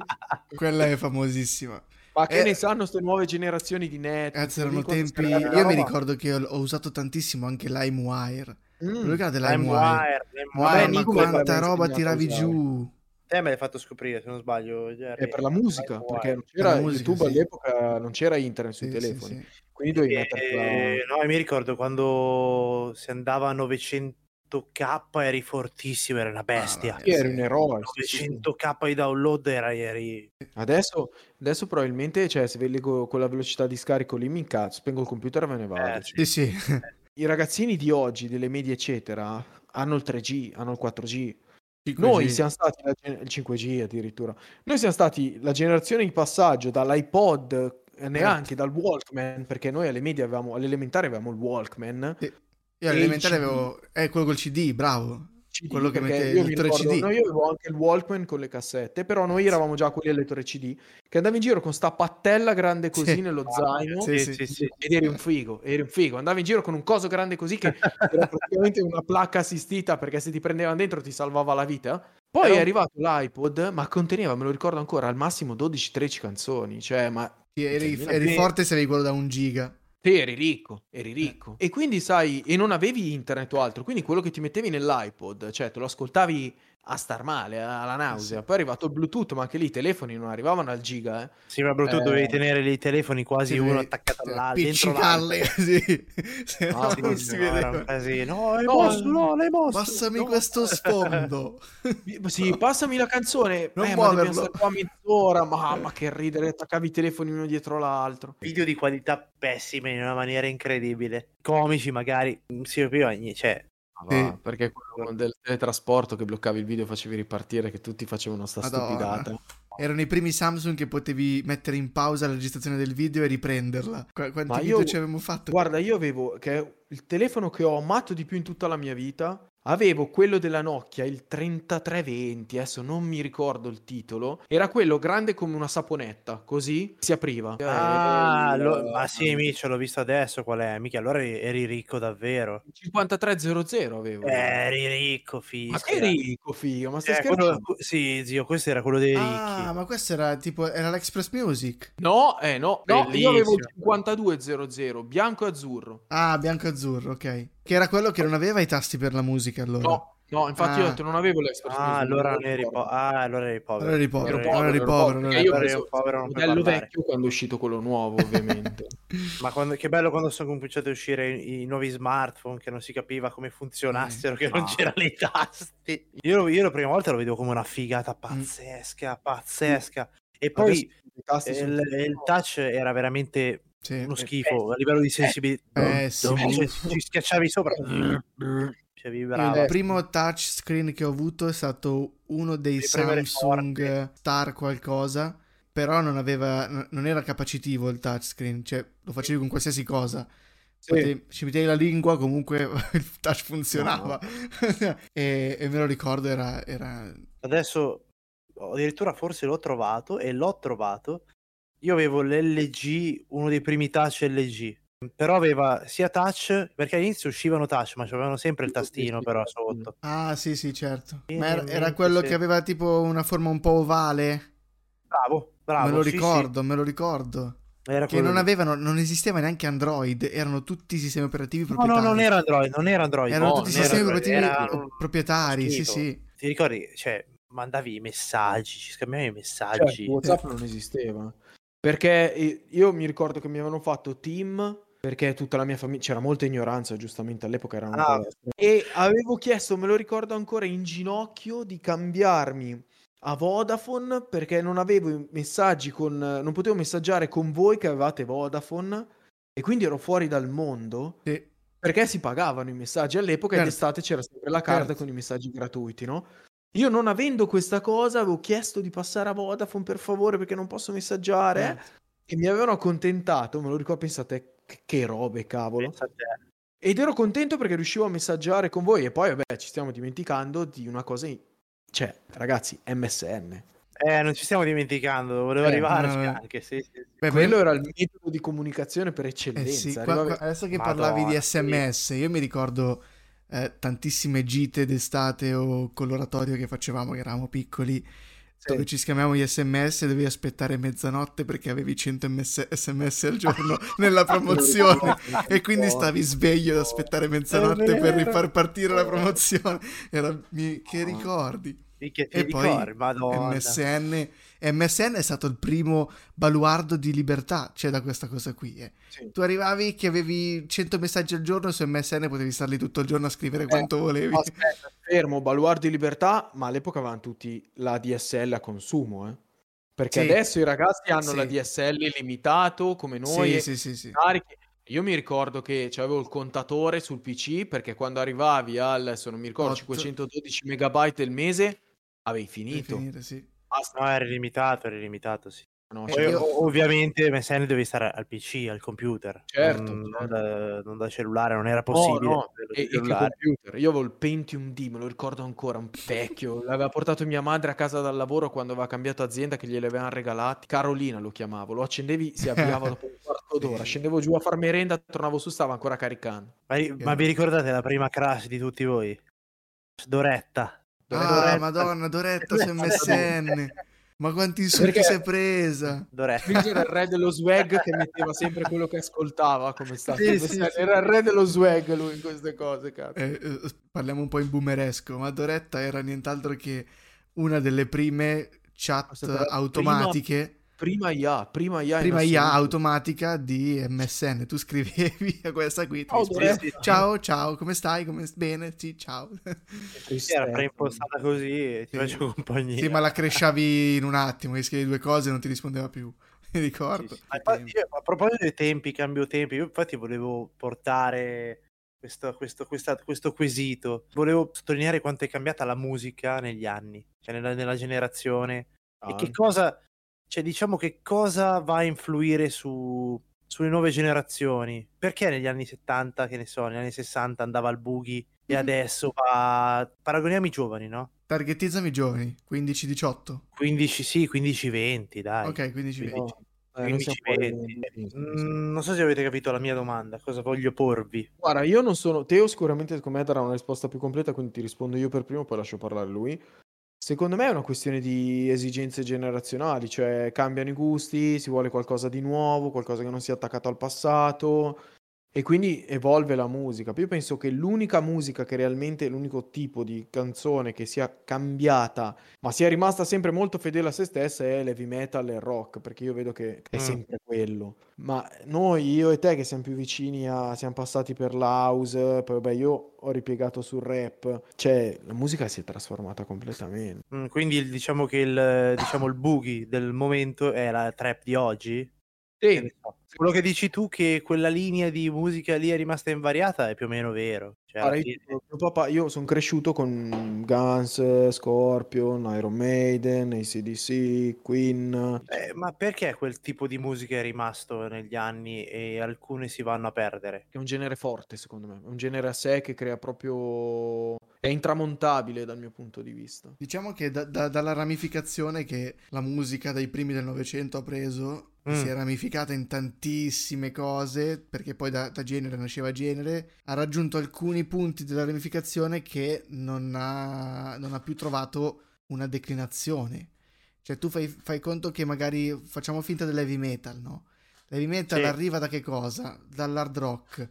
Quella è famosissima. Ma che Eh. ne sanno queste nuove generazioni di net? Cazzo, erano tempi... Io mi ricordo che ho, ho usato tantissimo anche LimeWire. Mm. Lo ricordate LimeWire? LimeWire, ma quanta roba tiravi giù. Te me l'hai fatto scoprire, se non sbaglio. Jerry. È per la musica, perché non c'era la musica, YouTube sì. all'epoca, non c'era internet sui Sì, telefoni. sì. Quindi dovevi E- metterla... no, e mi ricordo quando si andava a 900k eri fortissimo, era una bestia. Mamma Sì, mia, eri un eroe. sì, sì, sì. 900k di download era eri... Adesso, adesso probabilmente, cioè, se ve con quella velocità di scarico lì, mi incazzo, spengo il computer e me ne vado. Eh, cioè. Sì, sì. I ragazzini di oggi, delle medie, eccetera, hanno il 3G, hanno il 4G. 5G. Noi siamo stati la gen- il 5G addirittura. Noi siamo stati la generazione di passaggio dall'iPod e neanche dal Walkman, perché noi alle medie avevamo, all'elementare avevamo il Walkman. Io E all'elementare avevo... Eh, quello col CD, bravo. CD, Quello che mette io il ricordo- CD. no, io avevo anche il Walkman con le cassette, però noi eravamo già quelli al lettore CD, che andavi in giro con sta pattella grande così Sì. nello zaino. Sì, Sì, sì. Ed eri un figo, eri un figo. Andavi in giro con un coso grande così che era praticamente una placca assistita perché se ti prendevano dentro ti salvava la vita. Poi Però- è arrivato l'iPod, ma conteneva, me lo ricordo ancora, al massimo 12-13 canzoni. Cioè, ma eri, Cioè, eri forte se avevi quello da un giga. Te eri ricco, eri ricco. E quindi, sai, e non avevi internet o altro, quindi quello che ti mettevi nell'iPod, cioè te lo ascoltavi a star male, alla nausea. Poi è arrivato il Bluetooth, ma anche lì i telefoni non arrivavano al giga, eh. Sì, ma Bluetooth Eh. dovevi tenere i telefoni quasi Sì, uno attaccato all'altro. Appiccicarli, sì. Se no Sì, non sì, si no, era vedeva. un casino. No, l'hai No, mosso, no, l'hai mosso. Passami no. questo sfondo. Sì, passami la canzone. Non eh, ma muoverlo. stare qua mezz'ora. Mamma, che ridere, attaccavi i telefoni uno dietro l'altro. Video di qualità pessime in una maniera incredibile. Comici magari, si capiva niente. Cioè, Ma va, Perché quello del teletrasporto che bloccavi il video e facevi ripartire, che tutti facevano sta Madonna. stupidata. Erano i primi Samsung che potevi mettere in pausa la registrazione del video e riprenderla. Qu- quanti Ma video io- ci avevamo fatto? Guarda, io avevo che il telefono che ho amato di più in tutta la mia vita. Avevo quello della Nokia, il 3320, adesso non mi ricordo il titolo. Era quello grande come una saponetta, così si apriva. ah, Eh, lo- ma sì, Micio, l'ho visto adesso qual è. Mica, allora eri, ricco davvero. 5300 avevo. Eh, Eri ricco, figlio. ma che ricco, figlio, ma stai Eh, scherzando? quello- sì, zio, questo era quello dei ricchi. Ah, ma questo era tipo era l'Express Music. No, eh no, no, io avevo il Bellissimo. 5200, bianco e azzurro. Ah, bianco azzurro, ok. Che era quello che non aveva i tasti per la musica allora. No, No, infatti io Ah. detto non avevo l'Express Ah, allora non eri, ah, allora eri povero. Allora eri povero, Ero Allora allora eri povero, allora eri io povero. povero, modello parlare. vecchio quando è uscito quello nuovo, ovviamente. Ma quando- che bello quando sono cominciati a uscire i, i nuovi smartphone che non si capiva come funzionassero, che non Ah. c'erano i tasti. Io, io la prima volta lo vedevo come una figata pazzesca, pazzesca. E poi il, il touch era veramente Sì. uno schifo a livello di sensibilità. eh, sì. Cioè, ci schiacciavi sopra, cioè, vibrava. Il primo touchscreen che ho avuto è stato uno dei Samsung. Star qualcosa, però non aveva, non era capacitivo il touchscreen, cioè lo facevi con qualsiasi cosa. Sì. Potevi- ci mettevi la lingua, comunque il touch funzionava. e, e me lo ricordo, era... era... Adesso addirittura forse l'ho trovato e l'ho trovato. Io avevo l'LG, uno dei primi touch LG, però aveva sia touch, perché all'inizio uscivano touch, ma avevano sempre il Sì, sì, tastino sì, però sì. sotto. Ah, sì, sì, certo. Sì, Ma era, era quello sì. che aveva tipo una forma un po' ovale. Bravo, bravo. me lo sì, sì. ricordo, me lo ricordo. Era Che quello non avevano, non esisteva neanche Android, erano tutti sistemi operativi No, proprietari. no, non era Android, non era Android. Erano no, tutti era sistemi Android, operativi era proprietari, sì, sì. Ti ricordi? Cioè, mandavi i messaggi, ci scambiavi i Certo, messaggi. WhatsApp non esisteva. Perché io mi ricordo che mi avevano fatto team perché tutta la mia famiglia c'era molta ignoranza, giustamente all'epoca erano Ah. e avevo chiesto, me lo ricordo ancora in ginocchio di cambiarmi a Vodafone perché non avevo messaggi con non potevo messaggiare con voi che avevate Vodafone e quindi ero fuori dal mondo Sì. perché si pagavano i messaggi all'epoca e Certo. d'estate c'era sempre la carta Certo. con i messaggi gratuiti, no? Io non avendo questa cosa avevo chiesto di passare a Vodafone per favore perché non posso messaggiare Certo. e mi avevano accontentato, me lo ricordo, pensate che, che robe, cavolo. Ed ero contento perché riuscivo a messaggiare con voi e poi vabbè ci stiamo dimenticando di una cosa, in- cioè ragazzi, MSN. Eh, non ci stiamo dimenticando, volevo Eh, arrivarci no, anche, sì, sì. Beh, Quello poi- era il metodo di comunicazione per eh eccellenza. sì, qua- arrivavi- qua- adesso che Madonna, parlavi di sì. sms, io mi ricordo eh, tantissime gite d'estate o col che facevamo, che eravamo piccoli, Sì. dove ci scambiamo gli sms e dovevi aspettare mezzanotte perché avevi 100 ms- sms al giorno nella promozione. E quindi stavi sveglio ad aspettare mezzanotte per rifar partire la promozione. Era, che ricordi? Minchia, E poi ricordi. MSN, MSN è stato il primo baluardo di libertà, c'è da questa cosa qui. eh. Sì. Tu arrivavi che avevi 100 messaggi al giorno su MSN potevi star lì tutto il giorno a scrivere quanto volevi. Aspetta, fermo, baluardo di libertà, ma all'epoca avevano tutti la DSL a consumo, eh. Perché Sì. adesso i ragazzi hanno Sì. la DSL limitato come noi. sì, sì, sì. Io mi ricordo che avevo il contatore sul PC perché quando arrivavi al, adesso non mi ricordo, Otto. 512 megabyte al mese, avevi finito. finire, sì. Basta. No, era limitato, era limitato, sì. No, cioè, io- o- ovviamente MSN devi stare al PC, al computer. Certo, non, certo. non da, non da cellulare, non era no, possibile. no, averlo e, e. Io avevo il Pentium D, me lo ricordo ancora, un vecchio. L'aveva portato mia madre a casa dal lavoro quando aveva cambiato azienda che glieli avevano regalati. Carolina lo chiamavo, lo accendevi, si avviava dopo un quarto d'ora. Scendevo giù a far merenda, tornavo su, stava ancora caricando. Ma, ma vi ricordate la prima crash di tutti voi? Doretta. Ah, Doretta. madonna, Doretta su MSN. Ma quanti insulti Perché- si è presa? Doretta. Quindi era il re dello swag che metteva sempre quello che ascoltava come stato. Sì, sì, sì. Era il re dello swag lui in queste cose, cazzo. Eh, eh, parliamo un po' in boomeresco, ma Doretta era nient'altro che una delle prime chat automatiche, Prima IA, prima IA prima IA automatica di MSN. Tu scrivevi a questa qui, ti Ciao, ciao, ciao, come stai? Come... Bene, sì, ciao. Sì, era preimpostata così e ti Sì. faccio compagnia. sì, ma la cresciavi in un attimo, gli scrivevi due cose e non ti rispondeva più. Mi ricordo. Sì, sì. Ma infatti io, a proposito dei tempi, cambio tempi, io infatti volevo portare questo, questo, questa- questo quesito. Volevo sottolineare quanto è cambiata la musica negli anni, cioè nella, nella generazione. E Ah. che cosa, cioè diciamo che cosa va a influire su, sulle nuove generazioni? Perché negli anni 70, che ne so, negli anni 60 andava al boogie e Mhm. adesso va... Paragoniamo i giovani, no? Targetizzami i giovani, 15-18. 15 sì, 15-20, dai. Ok, 15-20. No, eh, non siamo 15-20. fuori- sì, sì, sì. Mm, non so se avete capito la mia domanda, cosa voglio porvi. Guarda, io non sono. Teo sicuramente secondo me darà una risposta più completa, quindi ti rispondo io per primo, poi lascio parlare lui. Secondo me è una questione di esigenze generazionali, cioè cambiano i gusti, si vuole qualcosa di nuovo, qualcosa che non sia attaccato al passato. E quindi evolve la musica. Io penso che l'unica musica che realmente, l'unico tipo di canzone che sia cambiata, ma sia rimasta sempre molto fedele a se stessa è l'heavy metal e il rock, perché io vedo che è Mm. sempre quello. Ma noi, io e te, che siamo più vicini a, siamo passati per l'house, poi vabbè, io ho ripiegato sul rap, cioè la musica si è trasformata completamente. Mm, Quindi diciamo che il, diciamo, il boogie del momento è la trap di oggi? So. Quello che dici tu che quella linea di musica lì è rimasta invariata è più o meno vero. Cioè, io, fine- mio papà- io sono cresciuto con Guns, Scorpion, Iron Maiden, ACDC, Queen. Eh, ma perché quel tipo di musica è rimasto negli anni e alcune si vanno a perdere? È un genere forte, secondo me. È un genere a sé che crea proprio. È intramontabile dal mio punto di vista. Diciamo che da- da- dalla ramificazione che la musica dai primi del Novecento ha preso, Mm. si è ramificata in tantissime cose, perché poi da, da genere nasceva genere, ha raggiunto alcuni punti della ramificazione che non ha, non ha più trovato una declinazione. Cioè tu fai, fai conto che magari facciamo finta dell'heavy metal, no? L'heavy metal Sì. arriva da che cosa? Dall'hard rock,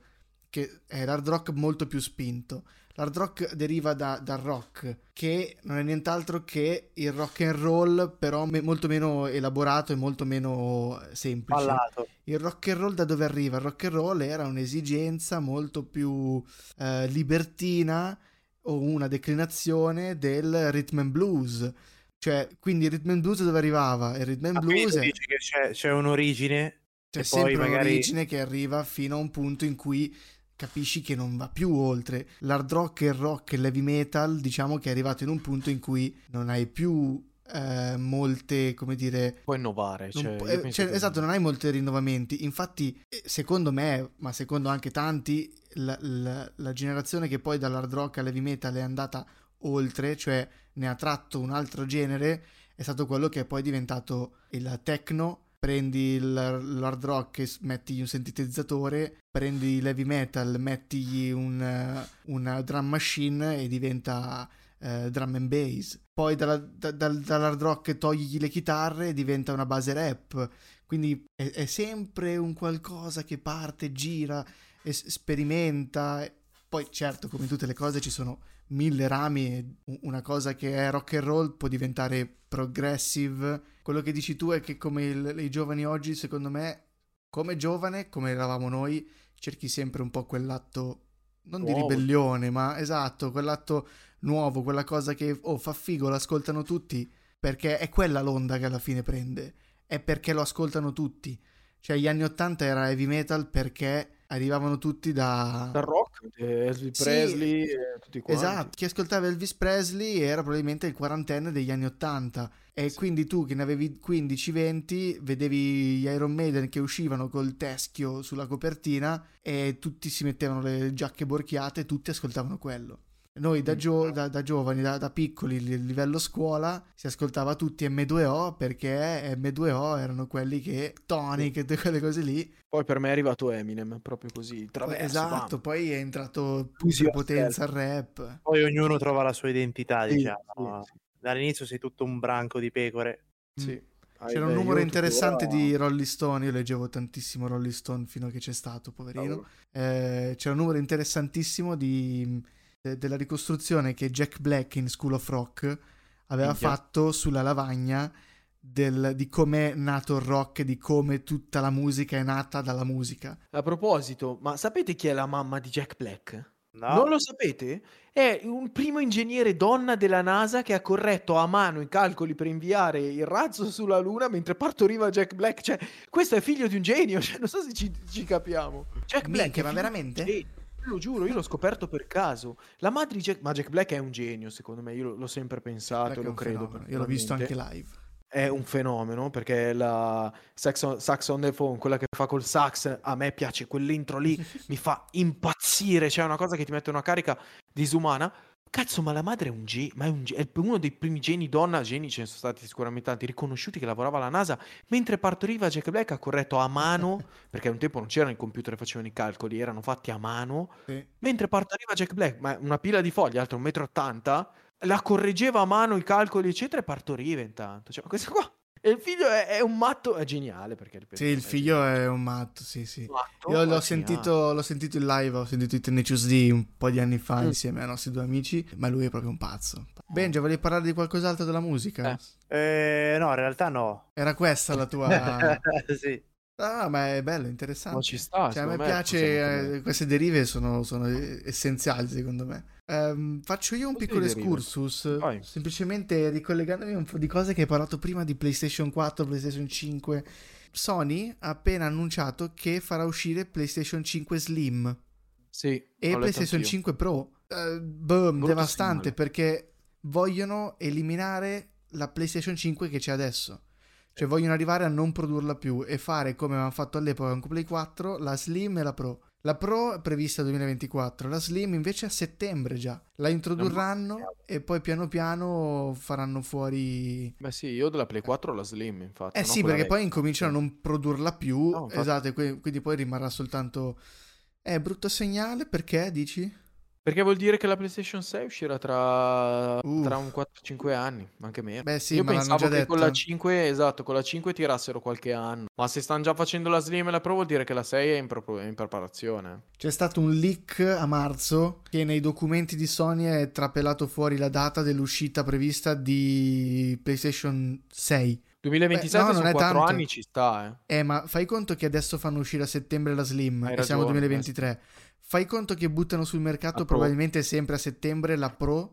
che è l'hard rock molto più spinto. L'hard rock deriva da- dal rock, che non è nient'altro che il rock and roll, però me- molto meno elaborato e molto meno eh, semplice. Ballato. Il rock and roll da dove arriva? Il rock and roll era un'esigenza molto più eh, libertina o una declinazione del rhythm and blues. Cioè, quindi il rhythm and blues dove arrivava? Il rhythm and Ah, blues è, dici che c'è, c'è un'origine c'è sempre magari- un'origine che arriva fino a un punto in cui capisci che non va più oltre. L'hard rock, il rock e l'heavy metal, diciamo che è arrivato in un punto in cui non hai più eh, molte, come dire, Può innovare. Cioè, pu- eh, cioè, che- esatto, non hai molti rinnovamenti. Infatti, eh, secondo me, ma secondo anche tanti, la, la- la generazione che poi dall'hard rock all'heavy metal è andata oltre, cioè ne ha tratto un altro genere, è stato quello che è poi diventato il techno. Prendi l'hard rock mettigli un sintetizzatore, prendi l'heavy metal, mettigli un, una drum machine e diventa eh, drum and bass. Poi dalla- da- dal- dall'hard rock togli le chitarre e diventa una base rap. Quindi è, è sempre un qualcosa che parte, gira, es- sperimenta. Poi certo, come tutte le cose ci sono mille rami una cosa che è rock and roll può diventare progressive. Quello che dici tu è che come il- i giovani oggi, secondo me, come giovane, come eravamo noi, cerchi sempre un po' quell'atto non di Nuovo. ribellione, ma esatto, quell'atto nuovo, quella cosa che oh, fa figo, l'ascoltano tutti, perché è quella l'onda che alla fine prende, è perché lo ascoltano tutti. Cioè, gli anni 80 era heavy metal perché arrivavano tutti da... Dal rock, eh, Elvis Sì. Presley, e tutti quanti. Esatto, chi ascoltava Elvis Presley era probabilmente il quarantenne degli anni 80 e quindi tu che ne avevi 15-20 vedevi gli Iron Maiden che uscivano col teschio sulla copertina e tutti si mettevano le giacche borchiate e tutti ascoltavano quello. Noi da, gio- da- da giovani, da, da piccoli, il livello scuola, si ascoltava tutti M2O perché M2O erano quelli che, Tonic e quelle cose lì, Poi per me è arrivato Eminem, proprio così, traverso, esatto, bam. poi è entrato in potenza il rap. Poi ognuno trova la sua identità, Sì, diciamo. sì, Dall'inizio sei tutto un branco di pecore. sì. Mm. Hai C'era un numero interessante tuttora- di Rolling Stone, io leggevo tantissimo Rolling Stone fino a che c'è stato, poverino. Eh, c'era un numero interessantissimo di- de- della ricostruzione che Jack Black in School of Rock aveva Minchia. fatto sulla lavagna del- di com'è nato il rock, di come tutta la musica è nata dalla musica. A proposito, ma sapete chi è la mamma di Jack Black? No? Non lo sapete? È un primo ingegnere donna della NASA che ha corretto a mano i calcoli per inviare il razzo sulla Luna mentre partoriva Jack Black. Cioè, questo è figlio di un genio. Cioè, non so se ci, ci capiamo. Jack Black. Minchia, ma di veramente? genio. Te Lo giuro, io l'ho scoperto per caso. La madre di Jack... Ma Jack Black è un genio, secondo me. Io l'ho sempre pensato e è lo credo. Io l'ho visto anche live. È un fenomeno perché la sax on, sax on the phone, quella che fa col sax, a me piace quell'intro lì, mi fa impazzire. C'è una cosa che ti mette una carica disumana. Cazzo, ma la madre è un genio, ma è, un ge- è uno dei primi geni donna, geni ce ne sono stati sicuramente tanti, riconosciuti che lavorava alla NASA, mentre partoriva Jack Black ha corretto a mano, perché un tempo non c'erano i computer che facevano i calcoli, erano fatti a mano, Sì. mentre partoriva Jack Black, ma una pila di foglie, altro 1,80 m, la correggeva a mano i calcoli, eccetera, e partoriva intanto. Cioè, ma questo qua E il figlio è, è un matto, è geniale perché ripeto, Sì, il è figlio è un matto, sì, sì. matto, Io l'ho è sentito, l'ho sentito in live, ho sentito i Tenacious D un po' di anni fa Mm. insieme ai nostri due amici, ma lui è proprio un pazzo. Benja, volevi parlare di qualcos'altro della musica? Eh. Eh, no, in realtà no. Era questa la tua... sì. Ah, ma è bello, Ma interessante. ci sta, Cioè, a me me piace, eh, queste derive sono, sono essenziali secondo me. Ehm, faccio io un Così piccolo excursus, Vai. semplicemente ricollegandomi a un po' di cose che hai parlato prima di PlayStation 4, PlayStation 5. Sony ha appena annunciato che farà uscire PlayStation 5 Slim Sì, e PlayStation anch'io. 5 Pro. Eh, boom, Brutto devastante segnale. perché vogliono eliminare la PlayStation 5 che c'è adesso. Cioè vogliono arrivare a non produrla più e fare come avevano fatto all'epoca con Play 4, la Slim e la Pro. La Pro è prevista 2024, la Slim invece a settembre già. La introdurranno e poi piano piano faranno fuori... Beh sì, io della Play 4 ho la Slim, infatti. Eh sì, perché vecchia. poi incominciano a non produrla più. No, esatto, quindi poi rimarrà soltanto... È brutto segnale perché dici? Perché vuol dire che la PlayStation 6 uscirà tra, Uh. tra un 4-5 anni, anche meno. Beh sì, Io ma pensavo che detto. con la 5, esatto, con la 5 tirassero qualche anno. Ma se stanno già facendo la Slim e la Pro vuol dire che la 6 è in, pro- è in preparazione. C'è stato un leak a marzo che nei documenti di Sony è trapelato fuori la data dell'uscita prevista di PlayStation 6. 2027 Beh, no, sono è 4 tanto. anni, ci sta, eh. Eh, ma fai conto che adesso fanno uscire a settembre la Slim Hai e siamo ragione, 2023. Fai conto che buttano sul mercato probabilmente sempre a settembre la Pro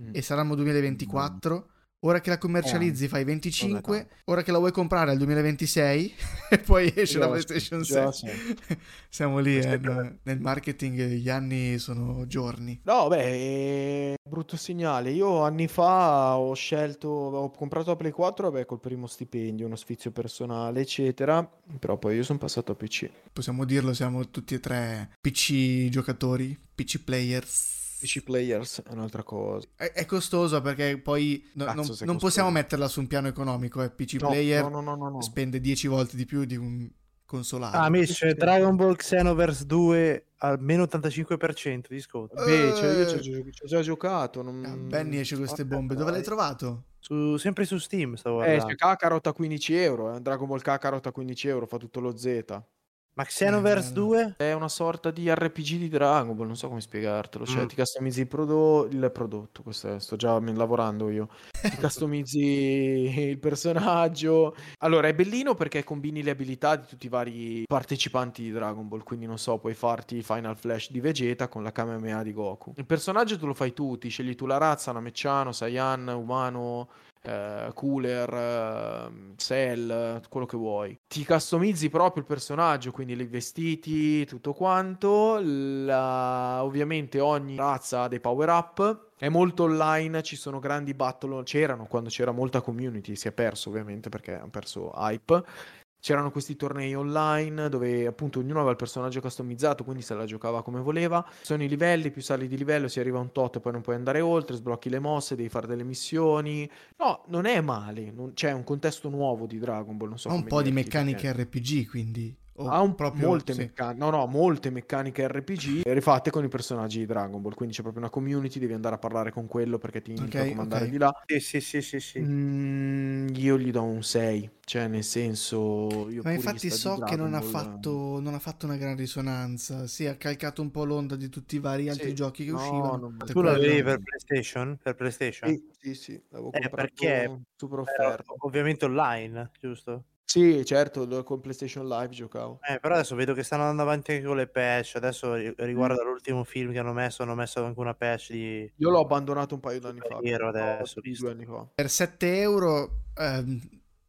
Mm. e saranno 2024. Ora che la commercializzi fai 25, Vabbè, ora che la vuoi comprare al 2026 e poi esce la PlayStation già, 6. sì. Siamo lì, eh, no- nel marketing gli anni sono giorni. No, beh, è brutto segnale. Io anni fa ho scelto, ho comprato la Play 4, vabbè, col primo stipendio, uno sfizio personale, eccetera. Però poi io sono passato a PC. Possiamo dirlo, siamo tutti e tre PC giocatori, PC players. PC Players è un'altra cosa. È, è costoso perché poi no- Cazzo, non, non possiamo metterla su un piano economico. Eh. PC No, player no, no, no, no, no. spende 10 volte di più di un consolare. Ah, sì. Dragon Ball Xenoverse 2 almeno 85% di sconto. Beh, cioè, io ci ho, Eh. gio- ci ho già giocato. Non... Ah, Benny esce queste Vabbè, bombe. Dove l'hai trovato? Su- sempre su Steam stavo Eh, guardando. c'è Kakarot a 15 euro. Eh. Dragon Ball Kakarot a 15 euro, fa tutto lo Z. Ma Xenoverse Eh, 2? È una sorta di RPG di Dragon Ball, non so come spiegartelo. Cioè, Mm. ti customizzi il, prodo- il prodotto. Questo è- sto già lavorando io. Ti customizzi il personaggio. Allora, è bellino perché combini le abilità di tutti i vari partecipanti di Dragon Ball. Quindi, non so, puoi farti Final Flash di Vegeta con la Kamehameha di Goku. Il personaggio tu lo fai tu, ti scegli tu la razza, Namekiano, Saiyan, umano. Eh, cooler, eh, cell, quello che vuoi. Ti customizzi proprio il personaggio, quindi i vestiti, tutto quanto. La- ovviamente ogni razza ha dei power up. È molto online, ci sono grandi battle, c'erano quando c'era molta community, si è perso ovviamente perché hanno perso hype. C'erano questi tornei online dove appunto ognuno aveva il personaggio customizzato, quindi se la giocava come voleva. Sono i livelli, più sali di livello, si arriva a un tot e poi non puoi andare oltre, sblocchi le mosse, devi fare delle missioni. No, non è male, non- c'è un contesto nuovo di Dragon Ball, non so ha un po' di meccaniche perché- RPG, quindi. O ha un, proprio molte, sì. meccan- no, no, molte meccaniche RPG rifatte con i personaggi di Dragon Ball. Quindi c'è proprio una community, devi andare a parlare con quello perché ti indica Ok, come andare ok. di là. Sì, sì, sì, sì, sì. Mm, io gli do un 6, cioè nel senso... Io Ma infatti so che non ha, fatto, non ha fatto una gran risonanza. Sì, ha calcato un po' l'onda di tutti i vari altri Sì, giochi che no, uscivano. non- Tu quello. l'avevi per PlayStation? Per PlayStation? Sì, sì, sì, l'avevo Eh, comprato perché super offerta. ovviamente online, giusto? Sì, certo, lo- con PlayStation Live giocavo. Eh, però adesso vedo che stanno andando avanti anche con le patch. Adesso ri- riguardo all'ultimo film che hanno messo, hanno messo anche una patch di Io l'ho abbandonato un paio d'anni fa. No, adesso, visto. due anni fa. Per 7 euro ehm,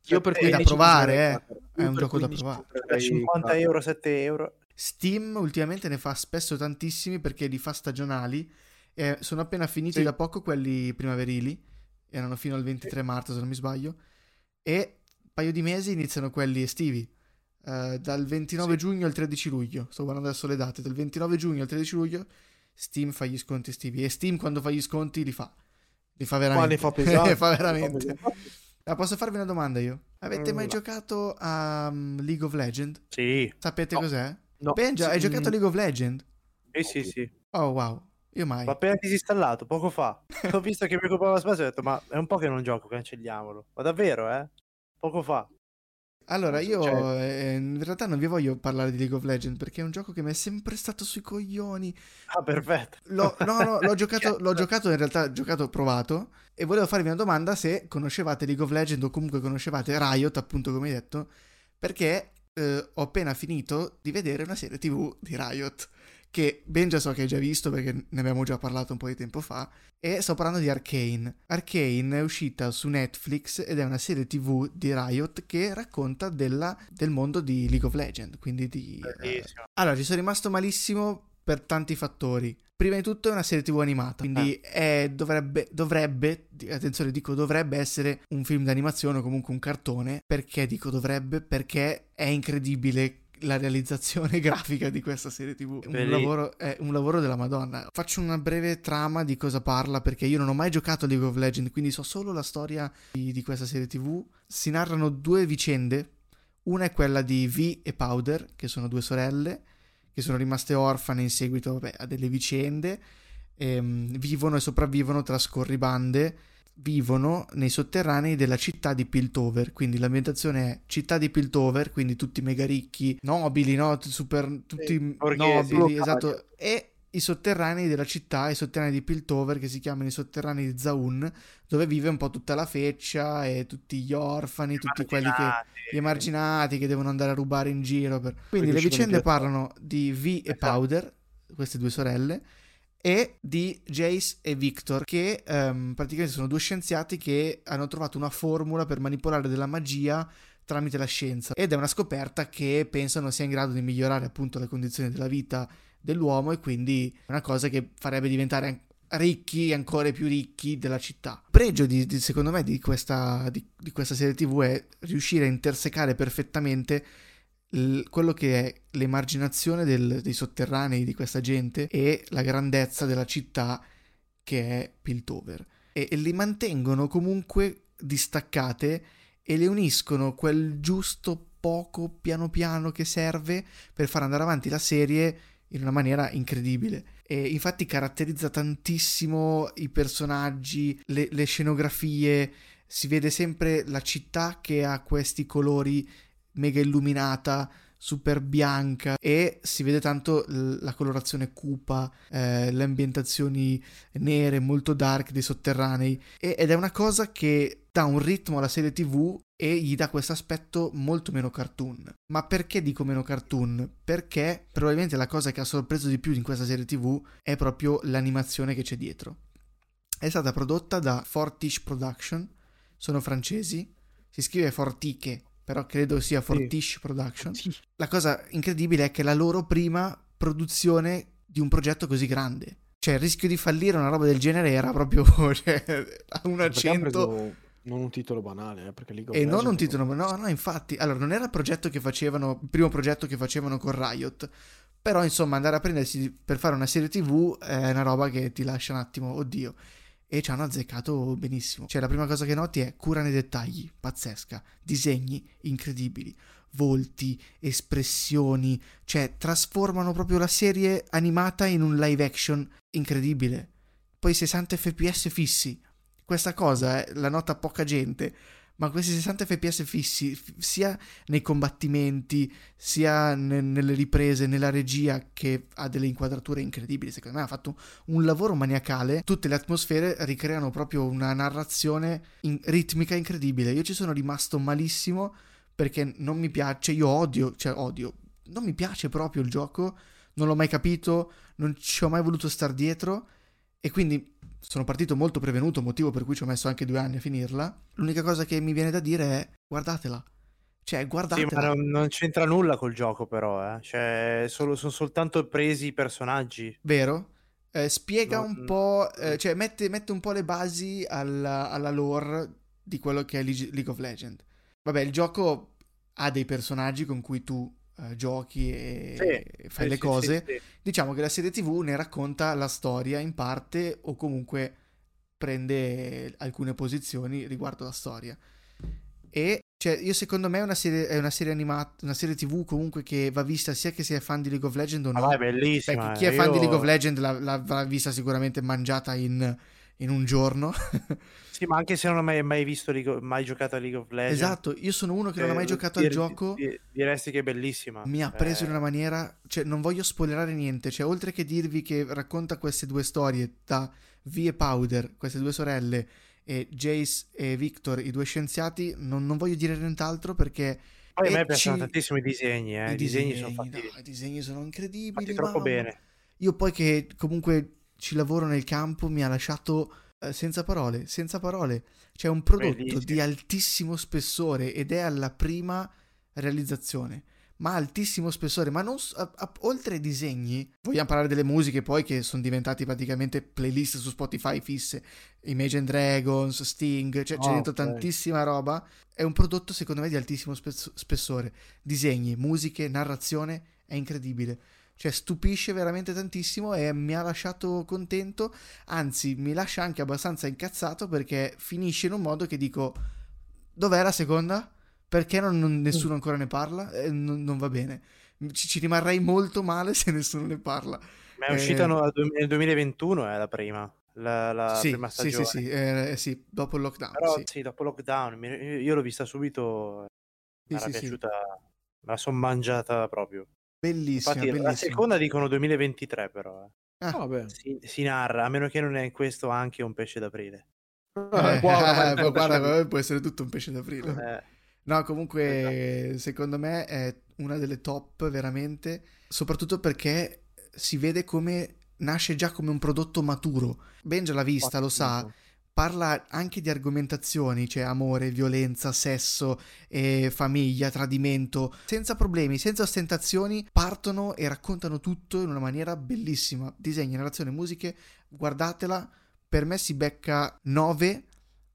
Io per È da 15 provare, comprerei eh. È un per gioco da 15 provare. da comprerei 50 Kakarot. euro, 7 euro. Steam ultimamente ne fa spesso tantissimi perché li fa stagionali. e sono appena finiti Sì. da poco quelli primaverili. Erano fino al 23 marzo, se non mi sbaglio. E paio di mesi iniziano quelli estivi. Eh, dal 29 Sì. giugno al 13 luglio. Sto guardando adesso le date. Dal 29 giugno al 13 luglio Steam fa gli sconti estivi. E Steam quando fa gli sconti li fa. Li fa veramente. ne fa pesante. Fa veramente. Ah, posso farvi una domanda io? Avete mai Mm. giocato a um, League of Legends? Sì, Sapete No. cos'è? No, Benja, hai sì, giocato a mm, League of Legends? sì, sì, sì. Oh wow, io mai. L'ho appena disinstallato poco fa. Ho visto che mi occupava spazio e ho detto, ma è un po' che non gioco, cancelliamolo. Ma davvero, eh? Poco fa. Allora, io eh, in realtà non vi voglio parlare di League of Legends perché è un gioco che mi è sempre stato sui coglioni. Ah, perfetto. L'ho, no, no, l'ho giocato, l'ho giocato in realtà, giocato provato e volevo farvi una domanda se conoscevate League of Legends o comunque conoscevate Riot, appunto come hai detto, perché eh, ho appena finito di vedere una serie tv di Riot che ben già so che hai già visto perché ne abbiamo già parlato un po' di tempo fa e sto parlando di Arcane. Arcane è uscita su Netflix ed è una serie tv di Riot che racconta della- del mondo di League of Legends, quindi di... eh, allora, ci sono rimasto malissimo per tanti fattori. Prima di tutto è una serie TV animata, quindi è- dovrebbe, dovrebbe, attenzione, dico dovrebbe essere un film d'animazione o comunque un cartone. Perché dico dovrebbe? Perché è incredibile la realizzazione grafica di questa serie TV. Un lavoro, è un lavoro della Madonna. Faccio una breve trama di cosa parla perché io non ho mai giocato a League of Legends, quindi so solo la storia di, di questa serie TV. Si narrano due vicende. Una è quella di V e Powder, che sono due sorelle che sono rimaste orfane in seguito vabbè, a delle vicende, ehm, vivono e sopravvivono tra scorribande, vivono nei sotterranei della città di Piltover, quindi l'ambientazione è città di Piltover, quindi tutti mega ricchi, nobili, no? Super, tutti borghesi, nobili, locali. esatto, e i sotterranei della città, i sotterranei di Piltover, che si chiamano i sotterranei di Zaun, dove vive un po' tutta la feccia e tutti gli orfani, tutti quelli che gli emarginati che devono andare a rubare in giro. per- Quindi le vicende parlano di V e Esatto. Powder, queste due sorelle, e di Jace e Victor, che ehm, praticamente sono due scienziati che hanno trovato una formula per manipolare della magia tramite la scienza. Ed è una scoperta che pensano sia in grado di migliorare appunto le condizioni della vita dell'uomo e quindi una cosa che farebbe diventare ricchi ancora più ricchi della città. Pregio di, di- secondo me di questa, di- di questa serie tv è riuscire a intersecare perfettamente l- quello che è l'emarginazione del- dei sotterranei di questa gente e la grandezza della città che è Piltover e, e li mantengono comunque distaccate e le uniscono quel giusto poco piano piano che serve per far andare avanti la serie in una maniera incredibile. E infatti caratterizza tantissimo i personaggi, le, le scenografie, si vede sempre la città che ha questi colori mega illuminata, super bianca e si vede tanto la colorazione cupa, eh, le ambientazioni nere, molto dark dei sotterranei e- ed è una cosa che dà un ritmo alla serie tv e gli dà questo aspetto molto meno cartoon. Ma perché dico meno cartoon? Perché probabilmente la cosa che ha sorpreso di più in questa serie tv è proprio l'animazione che c'è dietro. È stata prodotta da Fortiche Production, sono francesi, si scrive Fortiche, però credo sia Fortiche Production. La cosa incredibile è che è la loro prima produzione di un progetto così grande. Cioè, il rischio di fallire una roba del genere era proprio cioè, a un accento. non un titolo banale, eh, perché League E non un titolo, no, no, infatti. Allora, non era il progetto che facevano, il primo progetto che facevano con Riot. Però, insomma, andare a prendersi per fare una serie TV è una roba che ti lascia un attimo, oddio. E ci hanno azzeccato benissimo. Cioè, la prima cosa che noti è cura nei dettagli, pazzesca. Disegni incredibili. Volti, espressioni. Cioè, trasformano proprio la serie animata in un live action incredibile. Poi 60 fps fissi. Questa cosa eh, la nota poca gente. Ma questi 60 fps fissi, f- sia nei combattimenti, sia ne- nelle riprese, nella regia, che ha delle inquadrature incredibili. Secondo me ha fatto un lavoro maniacale. Tutte le atmosfere ricreano proprio una narrazione in- ritmica incredibile. Io ci sono rimasto malissimo perché non mi piace. Io odio, cioè odio. Non mi piace proprio il gioco. Non l'ho mai capito. Non ci ho mai voluto star dietro. E quindi sono partito molto prevenuto, motivo per cui ci ho messo anche due anni a finirla. L'unica cosa che mi viene da dire è guardatela. Cioè, Sì, guardatela. ma non, non c'entra nulla col gioco, però, eh. Cioè, solo- sono soltanto presi i personaggi. Vero? Eh, spiega No, un mm. po', eh, cioè mette, mette un po' le basi alla, alla lore di quello che è League of Legends. Vabbè, il gioco ha dei personaggi con cui tu eh, giochi e Sì, fai sì, le cose. sì. Diciamo che la serie TV ne racconta la storia in parte o comunque prende alcune posizioni riguardo la storia. E cioè, io secondo me è una serie, è una serie animata, una serie TV comunque che va vista sia che sia fan di League of Legends o Ma no. vai, è bellissima. chi è fan di League of Legends l'ha- l'avrà vista sicuramente mangiata in, in un giorno. sì, ma anche se non ho mai, mai visto, League, mai giocato a League of Legends. Esatto, io sono uno che non ha mai eh, giocato al gioco. Diresti che è bellissima. Mi ha preso eh... in una maniera, cioè non voglio spoilerare niente, cioè oltre che dirvi che racconta queste due storie da V e Powder, queste due sorelle, e Jace e Victor, i due scienziati, non, non voglio dire nient'altro perché... Poi a me piacciono tantissimo i disegni, eh. I, I disegni, disegni, sono fatti... No, I disegni sono incredibili. Fatti troppo mamma. bene. Io poi che comunque ci lavoro nel campo mi ha lasciato eh, senza parole, senza parole. C'è un prodotto Bellissimo. di altissimo spessore ed è alla prima realizzazione. Ma altissimo spessore, ma non a, a, oltre ai disegni, vogliamo parlare delle musiche poi che sono diventate praticamente playlist su Spotify fisse, Imagine Dragons, Sting, cioè oh, c'è dentro okay. tantissima roba. È un prodotto secondo me di altissimo spessore. Disegni, musiche, narrazione, è incredibile cioè stupisce veramente tantissimo e mi ha lasciato contento, anzi mi lascia anche abbastanza incazzato perché finisce in un modo che dico dov'è la seconda? Perché non, non, nessuno ancora ne parla? Eh, non, non, va bene. Ci, ci, rimarrei molto male se nessuno ne parla. Ma è uscita eh, nel 2021 è la prima. La, la sì, prima stagione. Sì, sì, sì, eh, sì, dopo il lockdown. Però, sì. sì. dopo il lockdown. Io l'ho vista subito, mi era piaciuta, me la sono mangiata proprio. Bellissima, Infatti, bellissima. La seconda dicono 2023 però. Eh. Ah, vabbè. Si, si, narra, a meno che non è in questo anche un pesce d'aprile. Eh, guarda, eh, guarda, può essere tutto un pesce d'aprile. Eh. No, comunque esatto. secondo me è una delle top veramente, soprattutto perché si vede come nasce già come un prodotto maturo. Ben già l'ha vista, Ottimo. lo sa parla anche di argomentazioni, cioè amore, violenza, sesso, eh, famiglia, tradimento, senza problemi, senza ostentazioni, partono e raccontano tutto in una maniera bellissima. Disegni, narrazione, musiche, guardatela, per me si becca 9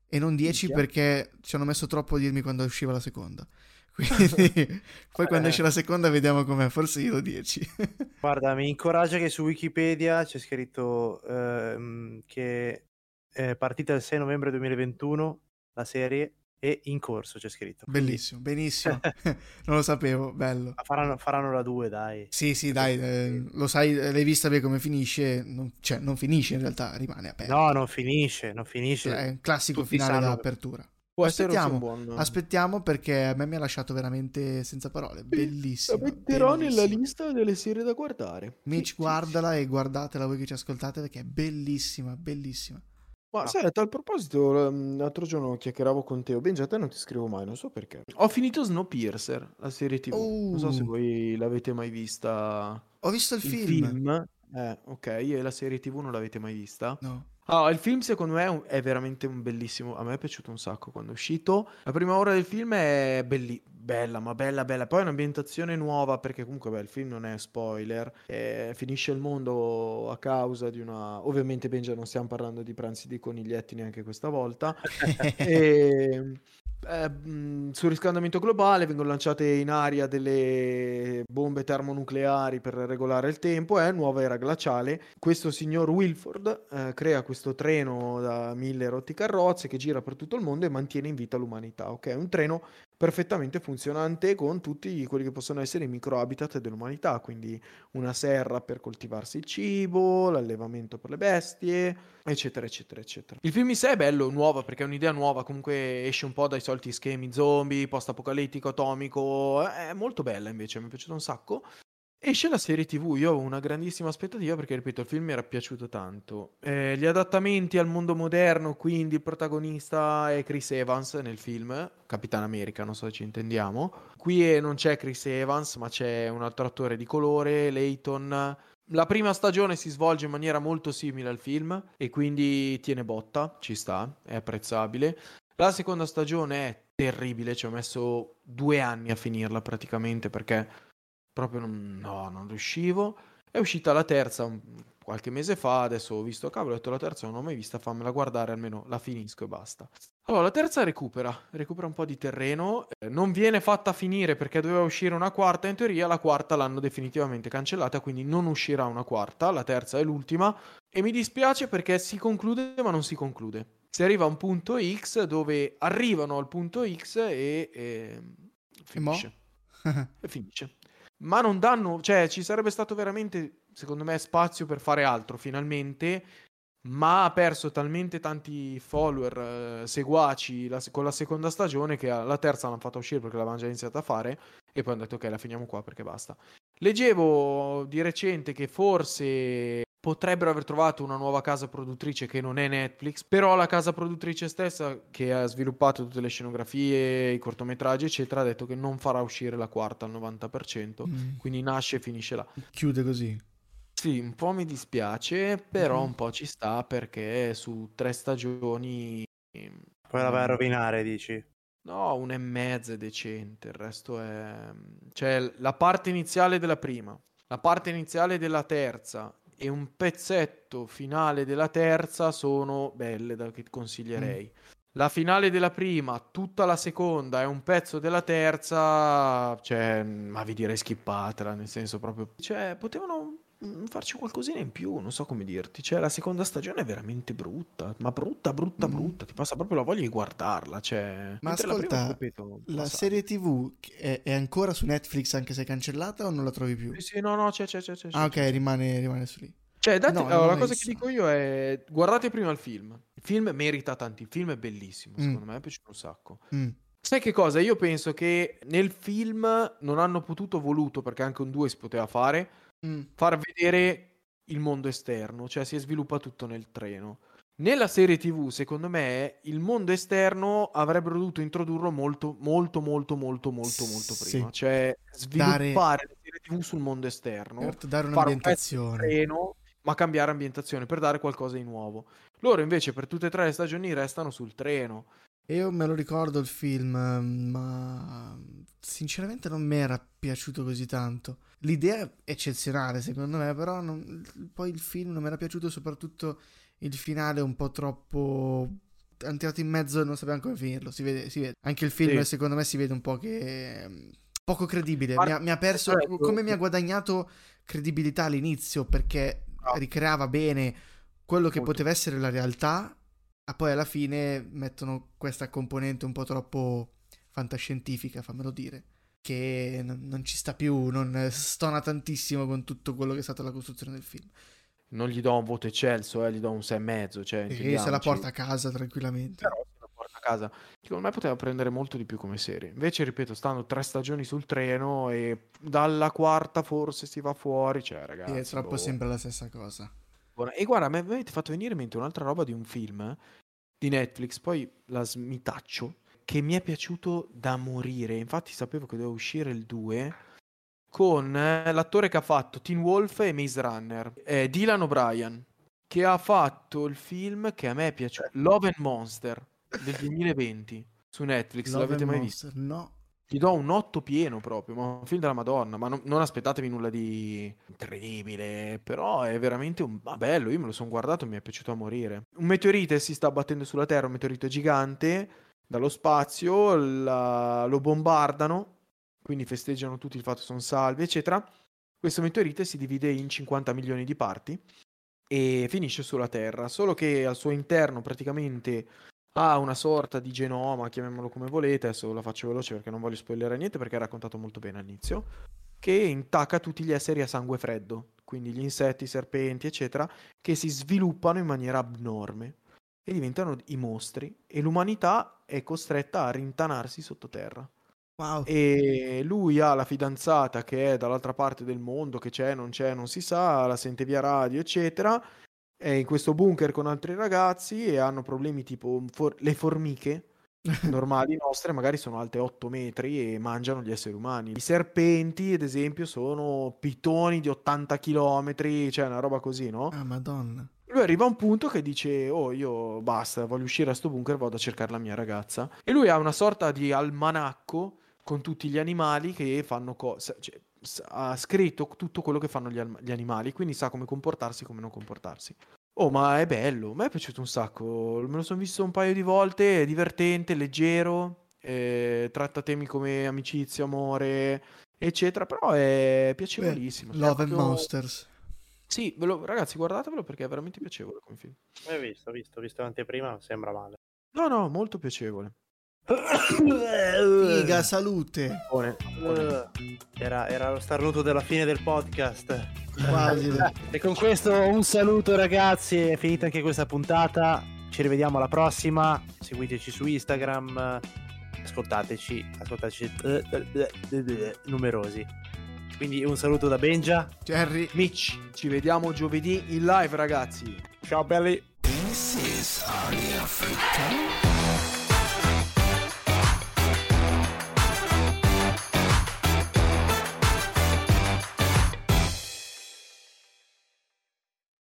e non 10 Minchia. perché ci hanno messo troppo a dirmi quando usciva la seconda. Quindi poi quando esce la seconda vediamo com'è, forse io 10. Guarda, mi incoraggia che su Wikipedia c'è scritto ehm, che eh, partita il 6 novembre 2021 la serie è in corso c'è scritto bellissimo benissimo non lo sapevo bello faranno, faranno la 2 dai sì sì dai eh, lo sai l'hai vista bene come finisce non, cioè non finisce in realtà rimane aperto no non finisce non finisce è un classico Tutti finale sanno... d'apertura Può aspettiamo, buon... aspettiamo perché a me mi ha lasciato veramente senza parole. Bellissimo. La metterò nella lista delle serie da guardare. Mitch, sì, guardala sì. e guardatela voi che ci ascoltate perché è bellissima, bellissima. Ma sai, a tal proposito, ehm, l'altro giorno chiacchieravo con Teo. Benji, a te non ti scrivo mai, non so perché. Ho finito Snowpiercer, la serie TV. Non so se uh. voi l'avete mai vista. Ho visto il, il film. film. Eh, ok, e la serie TV non l'avete mai vista? No. Ah, il film secondo me è, un- è veramente un bellissimo. A me è piaciuto un sacco quando è uscito. La prima ora del film è belli- bella, ma bella, bella. Poi è un'ambientazione nuova perché comunque beh, il film non è spoiler. Eh, finisce il mondo a causa di una. Ovviamente, Benja, non stiamo parlando di pranzi di coniglietti neanche questa volta. e eh, sul riscaldamento globale vengono lanciate in aria delle bombe termonucleari per regolare il tempo, è eh, nuova era glaciale. Questo signor Wilford eh, crea questo treno da mille rotti carrozze che gira per tutto il mondo e mantiene in vita l'umanità. Ok, un treno perfettamente funzionante con tutti quelli che possono essere i microhabitat dell'umanità, quindi una serra per coltivarsi il cibo, l'allevamento per le bestie, eccetera, eccetera, eccetera. Il film in sé è bello, nuovo, perché è un'idea nuova, comunque esce un po' dai soliti schemi zombie, post-apocalittico, atomico, è molto bella invece, mi è piaciuto un sacco. Esce la serie TV, io ho una grandissima aspettativa perché, ripeto, il film mi era piaciuto tanto. Eh, gli adattamenti al mondo moderno, quindi il protagonista è Chris Evans nel film, Capitan America, non so se ci intendiamo. Qui non c'è Chris Evans, ma c'è un altro attore di colore, Layton. La prima stagione si svolge in maniera molto simile al film e quindi tiene botta, ci sta, è apprezzabile. La seconda stagione è terribile, ci ho messo due anni a finirla praticamente perché proprio non, no, non riuscivo. È uscita la terza un, qualche mese fa, adesso ho visto, cavolo, ho detto la terza non l'ho mai vista, fammela guardare, almeno la finisco e basta. Allora, la terza recupera, recupera un po' di terreno, eh, non viene fatta finire perché doveva uscire una quarta, in teoria la quarta l'hanno definitivamente cancellata, quindi non uscirà una quarta, la terza è l'ultima, e mi dispiace perché si conclude ma non si conclude. Si arriva a un punto X dove arrivano al punto X e, e finisce. e finisce ma non danno, cioè ci sarebbe stato veramente, secondo me, spazio per fare altro finalmente. ma ha perso talmente tanti follower, eh, seguaci la- con la seconda stagione che la terza l'hanno fatta uscire perché l'avevano già iniziata a fare e poi hanno detto ok la finiamo qua perché basta. Leggevo di recente che forse potrebbero aver trovato una nuova casa produttrice che non è Netflix, però la casa produttrice stessa che ha sviluppato tutte le scenografie, i cortometraggi eccetera ha detto che non farà uscire la quarta al 90%, Mm. quindi nasce e finisce là. Chiude così. Sì, un po' mi dispiace, però Mhm. un po' ci sta perché su tre stagioni, ehm, Poi la vai a Mm. rovinare, dici. no, una e mezza è decente, il resto è... Cioè, la parte iniziale della prima, la parte iniziale della terza e un pezzetto finale della terza sono belle da che consiglierei. La finale della prima, tutta la seconda e un pezzo della terza, cioè, ma vi direi skippatela, nel senso proprio... Cioè, potevano mm, farci qualcosina in più, non so come dirti. Cioè, la seconda stagione è veramente brutta, ma brutta, brutta, Mm. brutta. Ti passa proprio la voglia di guardarla, cioè... Ma mentre la prima, ascolta, ripeto, La serie TV è, è ancora su Netflix anche se è cancellata o non la trovi più? Sì, sì, no, no, c'è, c'è, c'è, c'è, Ah, ok, rimane, rimane su lì. Cioè, date- No, allora, la cosa che dico io è guardate prima il film. Il film merita tanti, il film è bellissimo, Mm. secondo me è piaciuto un sacco. Mm. Sai che cosa? Io penso che nel film non hanno potuto voluto, perché anche un 2 si poteva fare, Mm. far vedere il mondo esterno, cioè si sviluppa tutto nel treno. Nella serie TV, secondo me, il mondo esterno avrebbero dovuto introdurlo molto, molto, molto, molto, molto, molto Sì. prima. Cioè, sviluppare la serie TV sul mondo esterno Certo, dare un'ambientazione. treno, ma cambiare ambientazione per dare qualcosa di nuovo. Loro invece per tutte e tre le stagioni restano sul treno. Io me lo ricordo il film, ma sinceramente non mi era piaciuto così tanto. L'idea è eccezionale secondo me, però non- poi il film non mi era piaciuto soprattutto il finale un po' troppo... Hanno tirato in mezzo e non sapevano come finirlo, si vede, si vede. Anche il film Sì. secondo me si vede un po' che... mm, Poco credibile, mi ha, mi ha perso, ecco, come mi ha guadagnato credibilità all'inizio perché Bravo. ricreava bene quello che Molto. poteva essere la realtà, ma poi alla fine mettono questa componente un po' troppo fantascientifica, fammelo dire, che non, ci sta più, non stona tantissimo con tutto quello che è stata la costruzione del film. Non gli do un voto eccelso, eh, gli do un 6,5. Cioè, E se la porta a casa tranquillamente. Però se la porta a casa. Secondo me poteva prendere molto di più come serie. Invece, ripeto, stanno tre stagioni sul treno e dalla quarta forse si va fuori. Cioè, ragazzi. È troppo boh. sempre la stessa cosa. E guarda, mi avete fatto venire in mente un'altra roba di un film di Netflix, poi la smitaccio, che mi è piaciuto da morire. Infatti sapevo che doveva uscire il 2 con eh, l'attore che ha fatto Teen Wolf e Maze Runner, eh, Dylan O'Brien, che ha fatto il film che a me è piaciuto, Love and Monster del 2020 su Netflix. Love L'avete mai visto? Monster, No. Gli do un 8 pieno proprio, ma un film della Madonna, ma non, non aspettatevi nulla di incredibile, però è veramente un... ma bello, io me lo sono guardato e mi è piaciuto a morire. Un meteorite si sta abbattendo sulla Terra, un meteorite gigante, dallo spazio, la- lo bombardano, quindi festeggiano tutti il fatto che sono salvi, eccetera. Questo meteorite si divide in 50 milioni di parti e finisce sulla Terra, solo che al suo interno praticamente ha una sorta di genoma, chiamiamolo come volete, adesso la faccio veloce perché non voglio spoilerare niente perché è raccontato molto bene all'inizio, che intacca tutti gli esseri a sangue freddo, quindi gli insetti, i serpenti, eccetera, che si sviluppano in maniera abnorme e diventano i mostri e l'umanità è costretta a rintanarsi sottoterra. Wow. E lui ha la fidanzata che è dall'altra parte del mondo, che c'è, non c'è, non si sa, la sente via radio, eccetera. È in questo bunker con altri ragazzi e hanno problemi tipo for- le formiche normali nostre, magari sono alte 8 metri e mangiano gli esseri umani. I serpenti, ad esempio, sono pitoni di 80 km, cioè una roba così, no? Ah, madonna. Lui arriva a un punto che dice: Oh, io basta, voglio uscire da sto bunker, vado a cercare la mia ragazza. E lui ha una sorta di almanacco con tutti gli animali che fanno cose. Cioè, ha scritto tutto quello che fanno gli, al- gli animali, quindi sa come comportarsi e come non comportarsi. Oh, ma è bello, a me è piaciuto un sacco. Me lo sono visto un paio di volte, è divertente, leggero, eh, tratta temi come amicizia, amore, eccetera, però è piacevolissimo. Cioè, Love and proprio- Monsters. Sì, ve lo- ragazzi, guardatevelo perché è veramente piacevole come film. Hai visto, ho visto, ho visto l'anteprima, non sembra male. No, no, molto piacevole. Figa, salute. Buone. Uh, era, era lo starnuto della fine del podcast. Quasi. E con questo un saluto ragazzi, è finita anche questa puntata. Ci rivediamo alla prossima. Seguiteci su Instagram. Ascoltateci, ascoltateci eh, eh, eh, numerosi. Quindi un saluto da Benja. Jerry. Mitch, ci vediamo giovedì in live, ragazzi. Ciao belli. This is.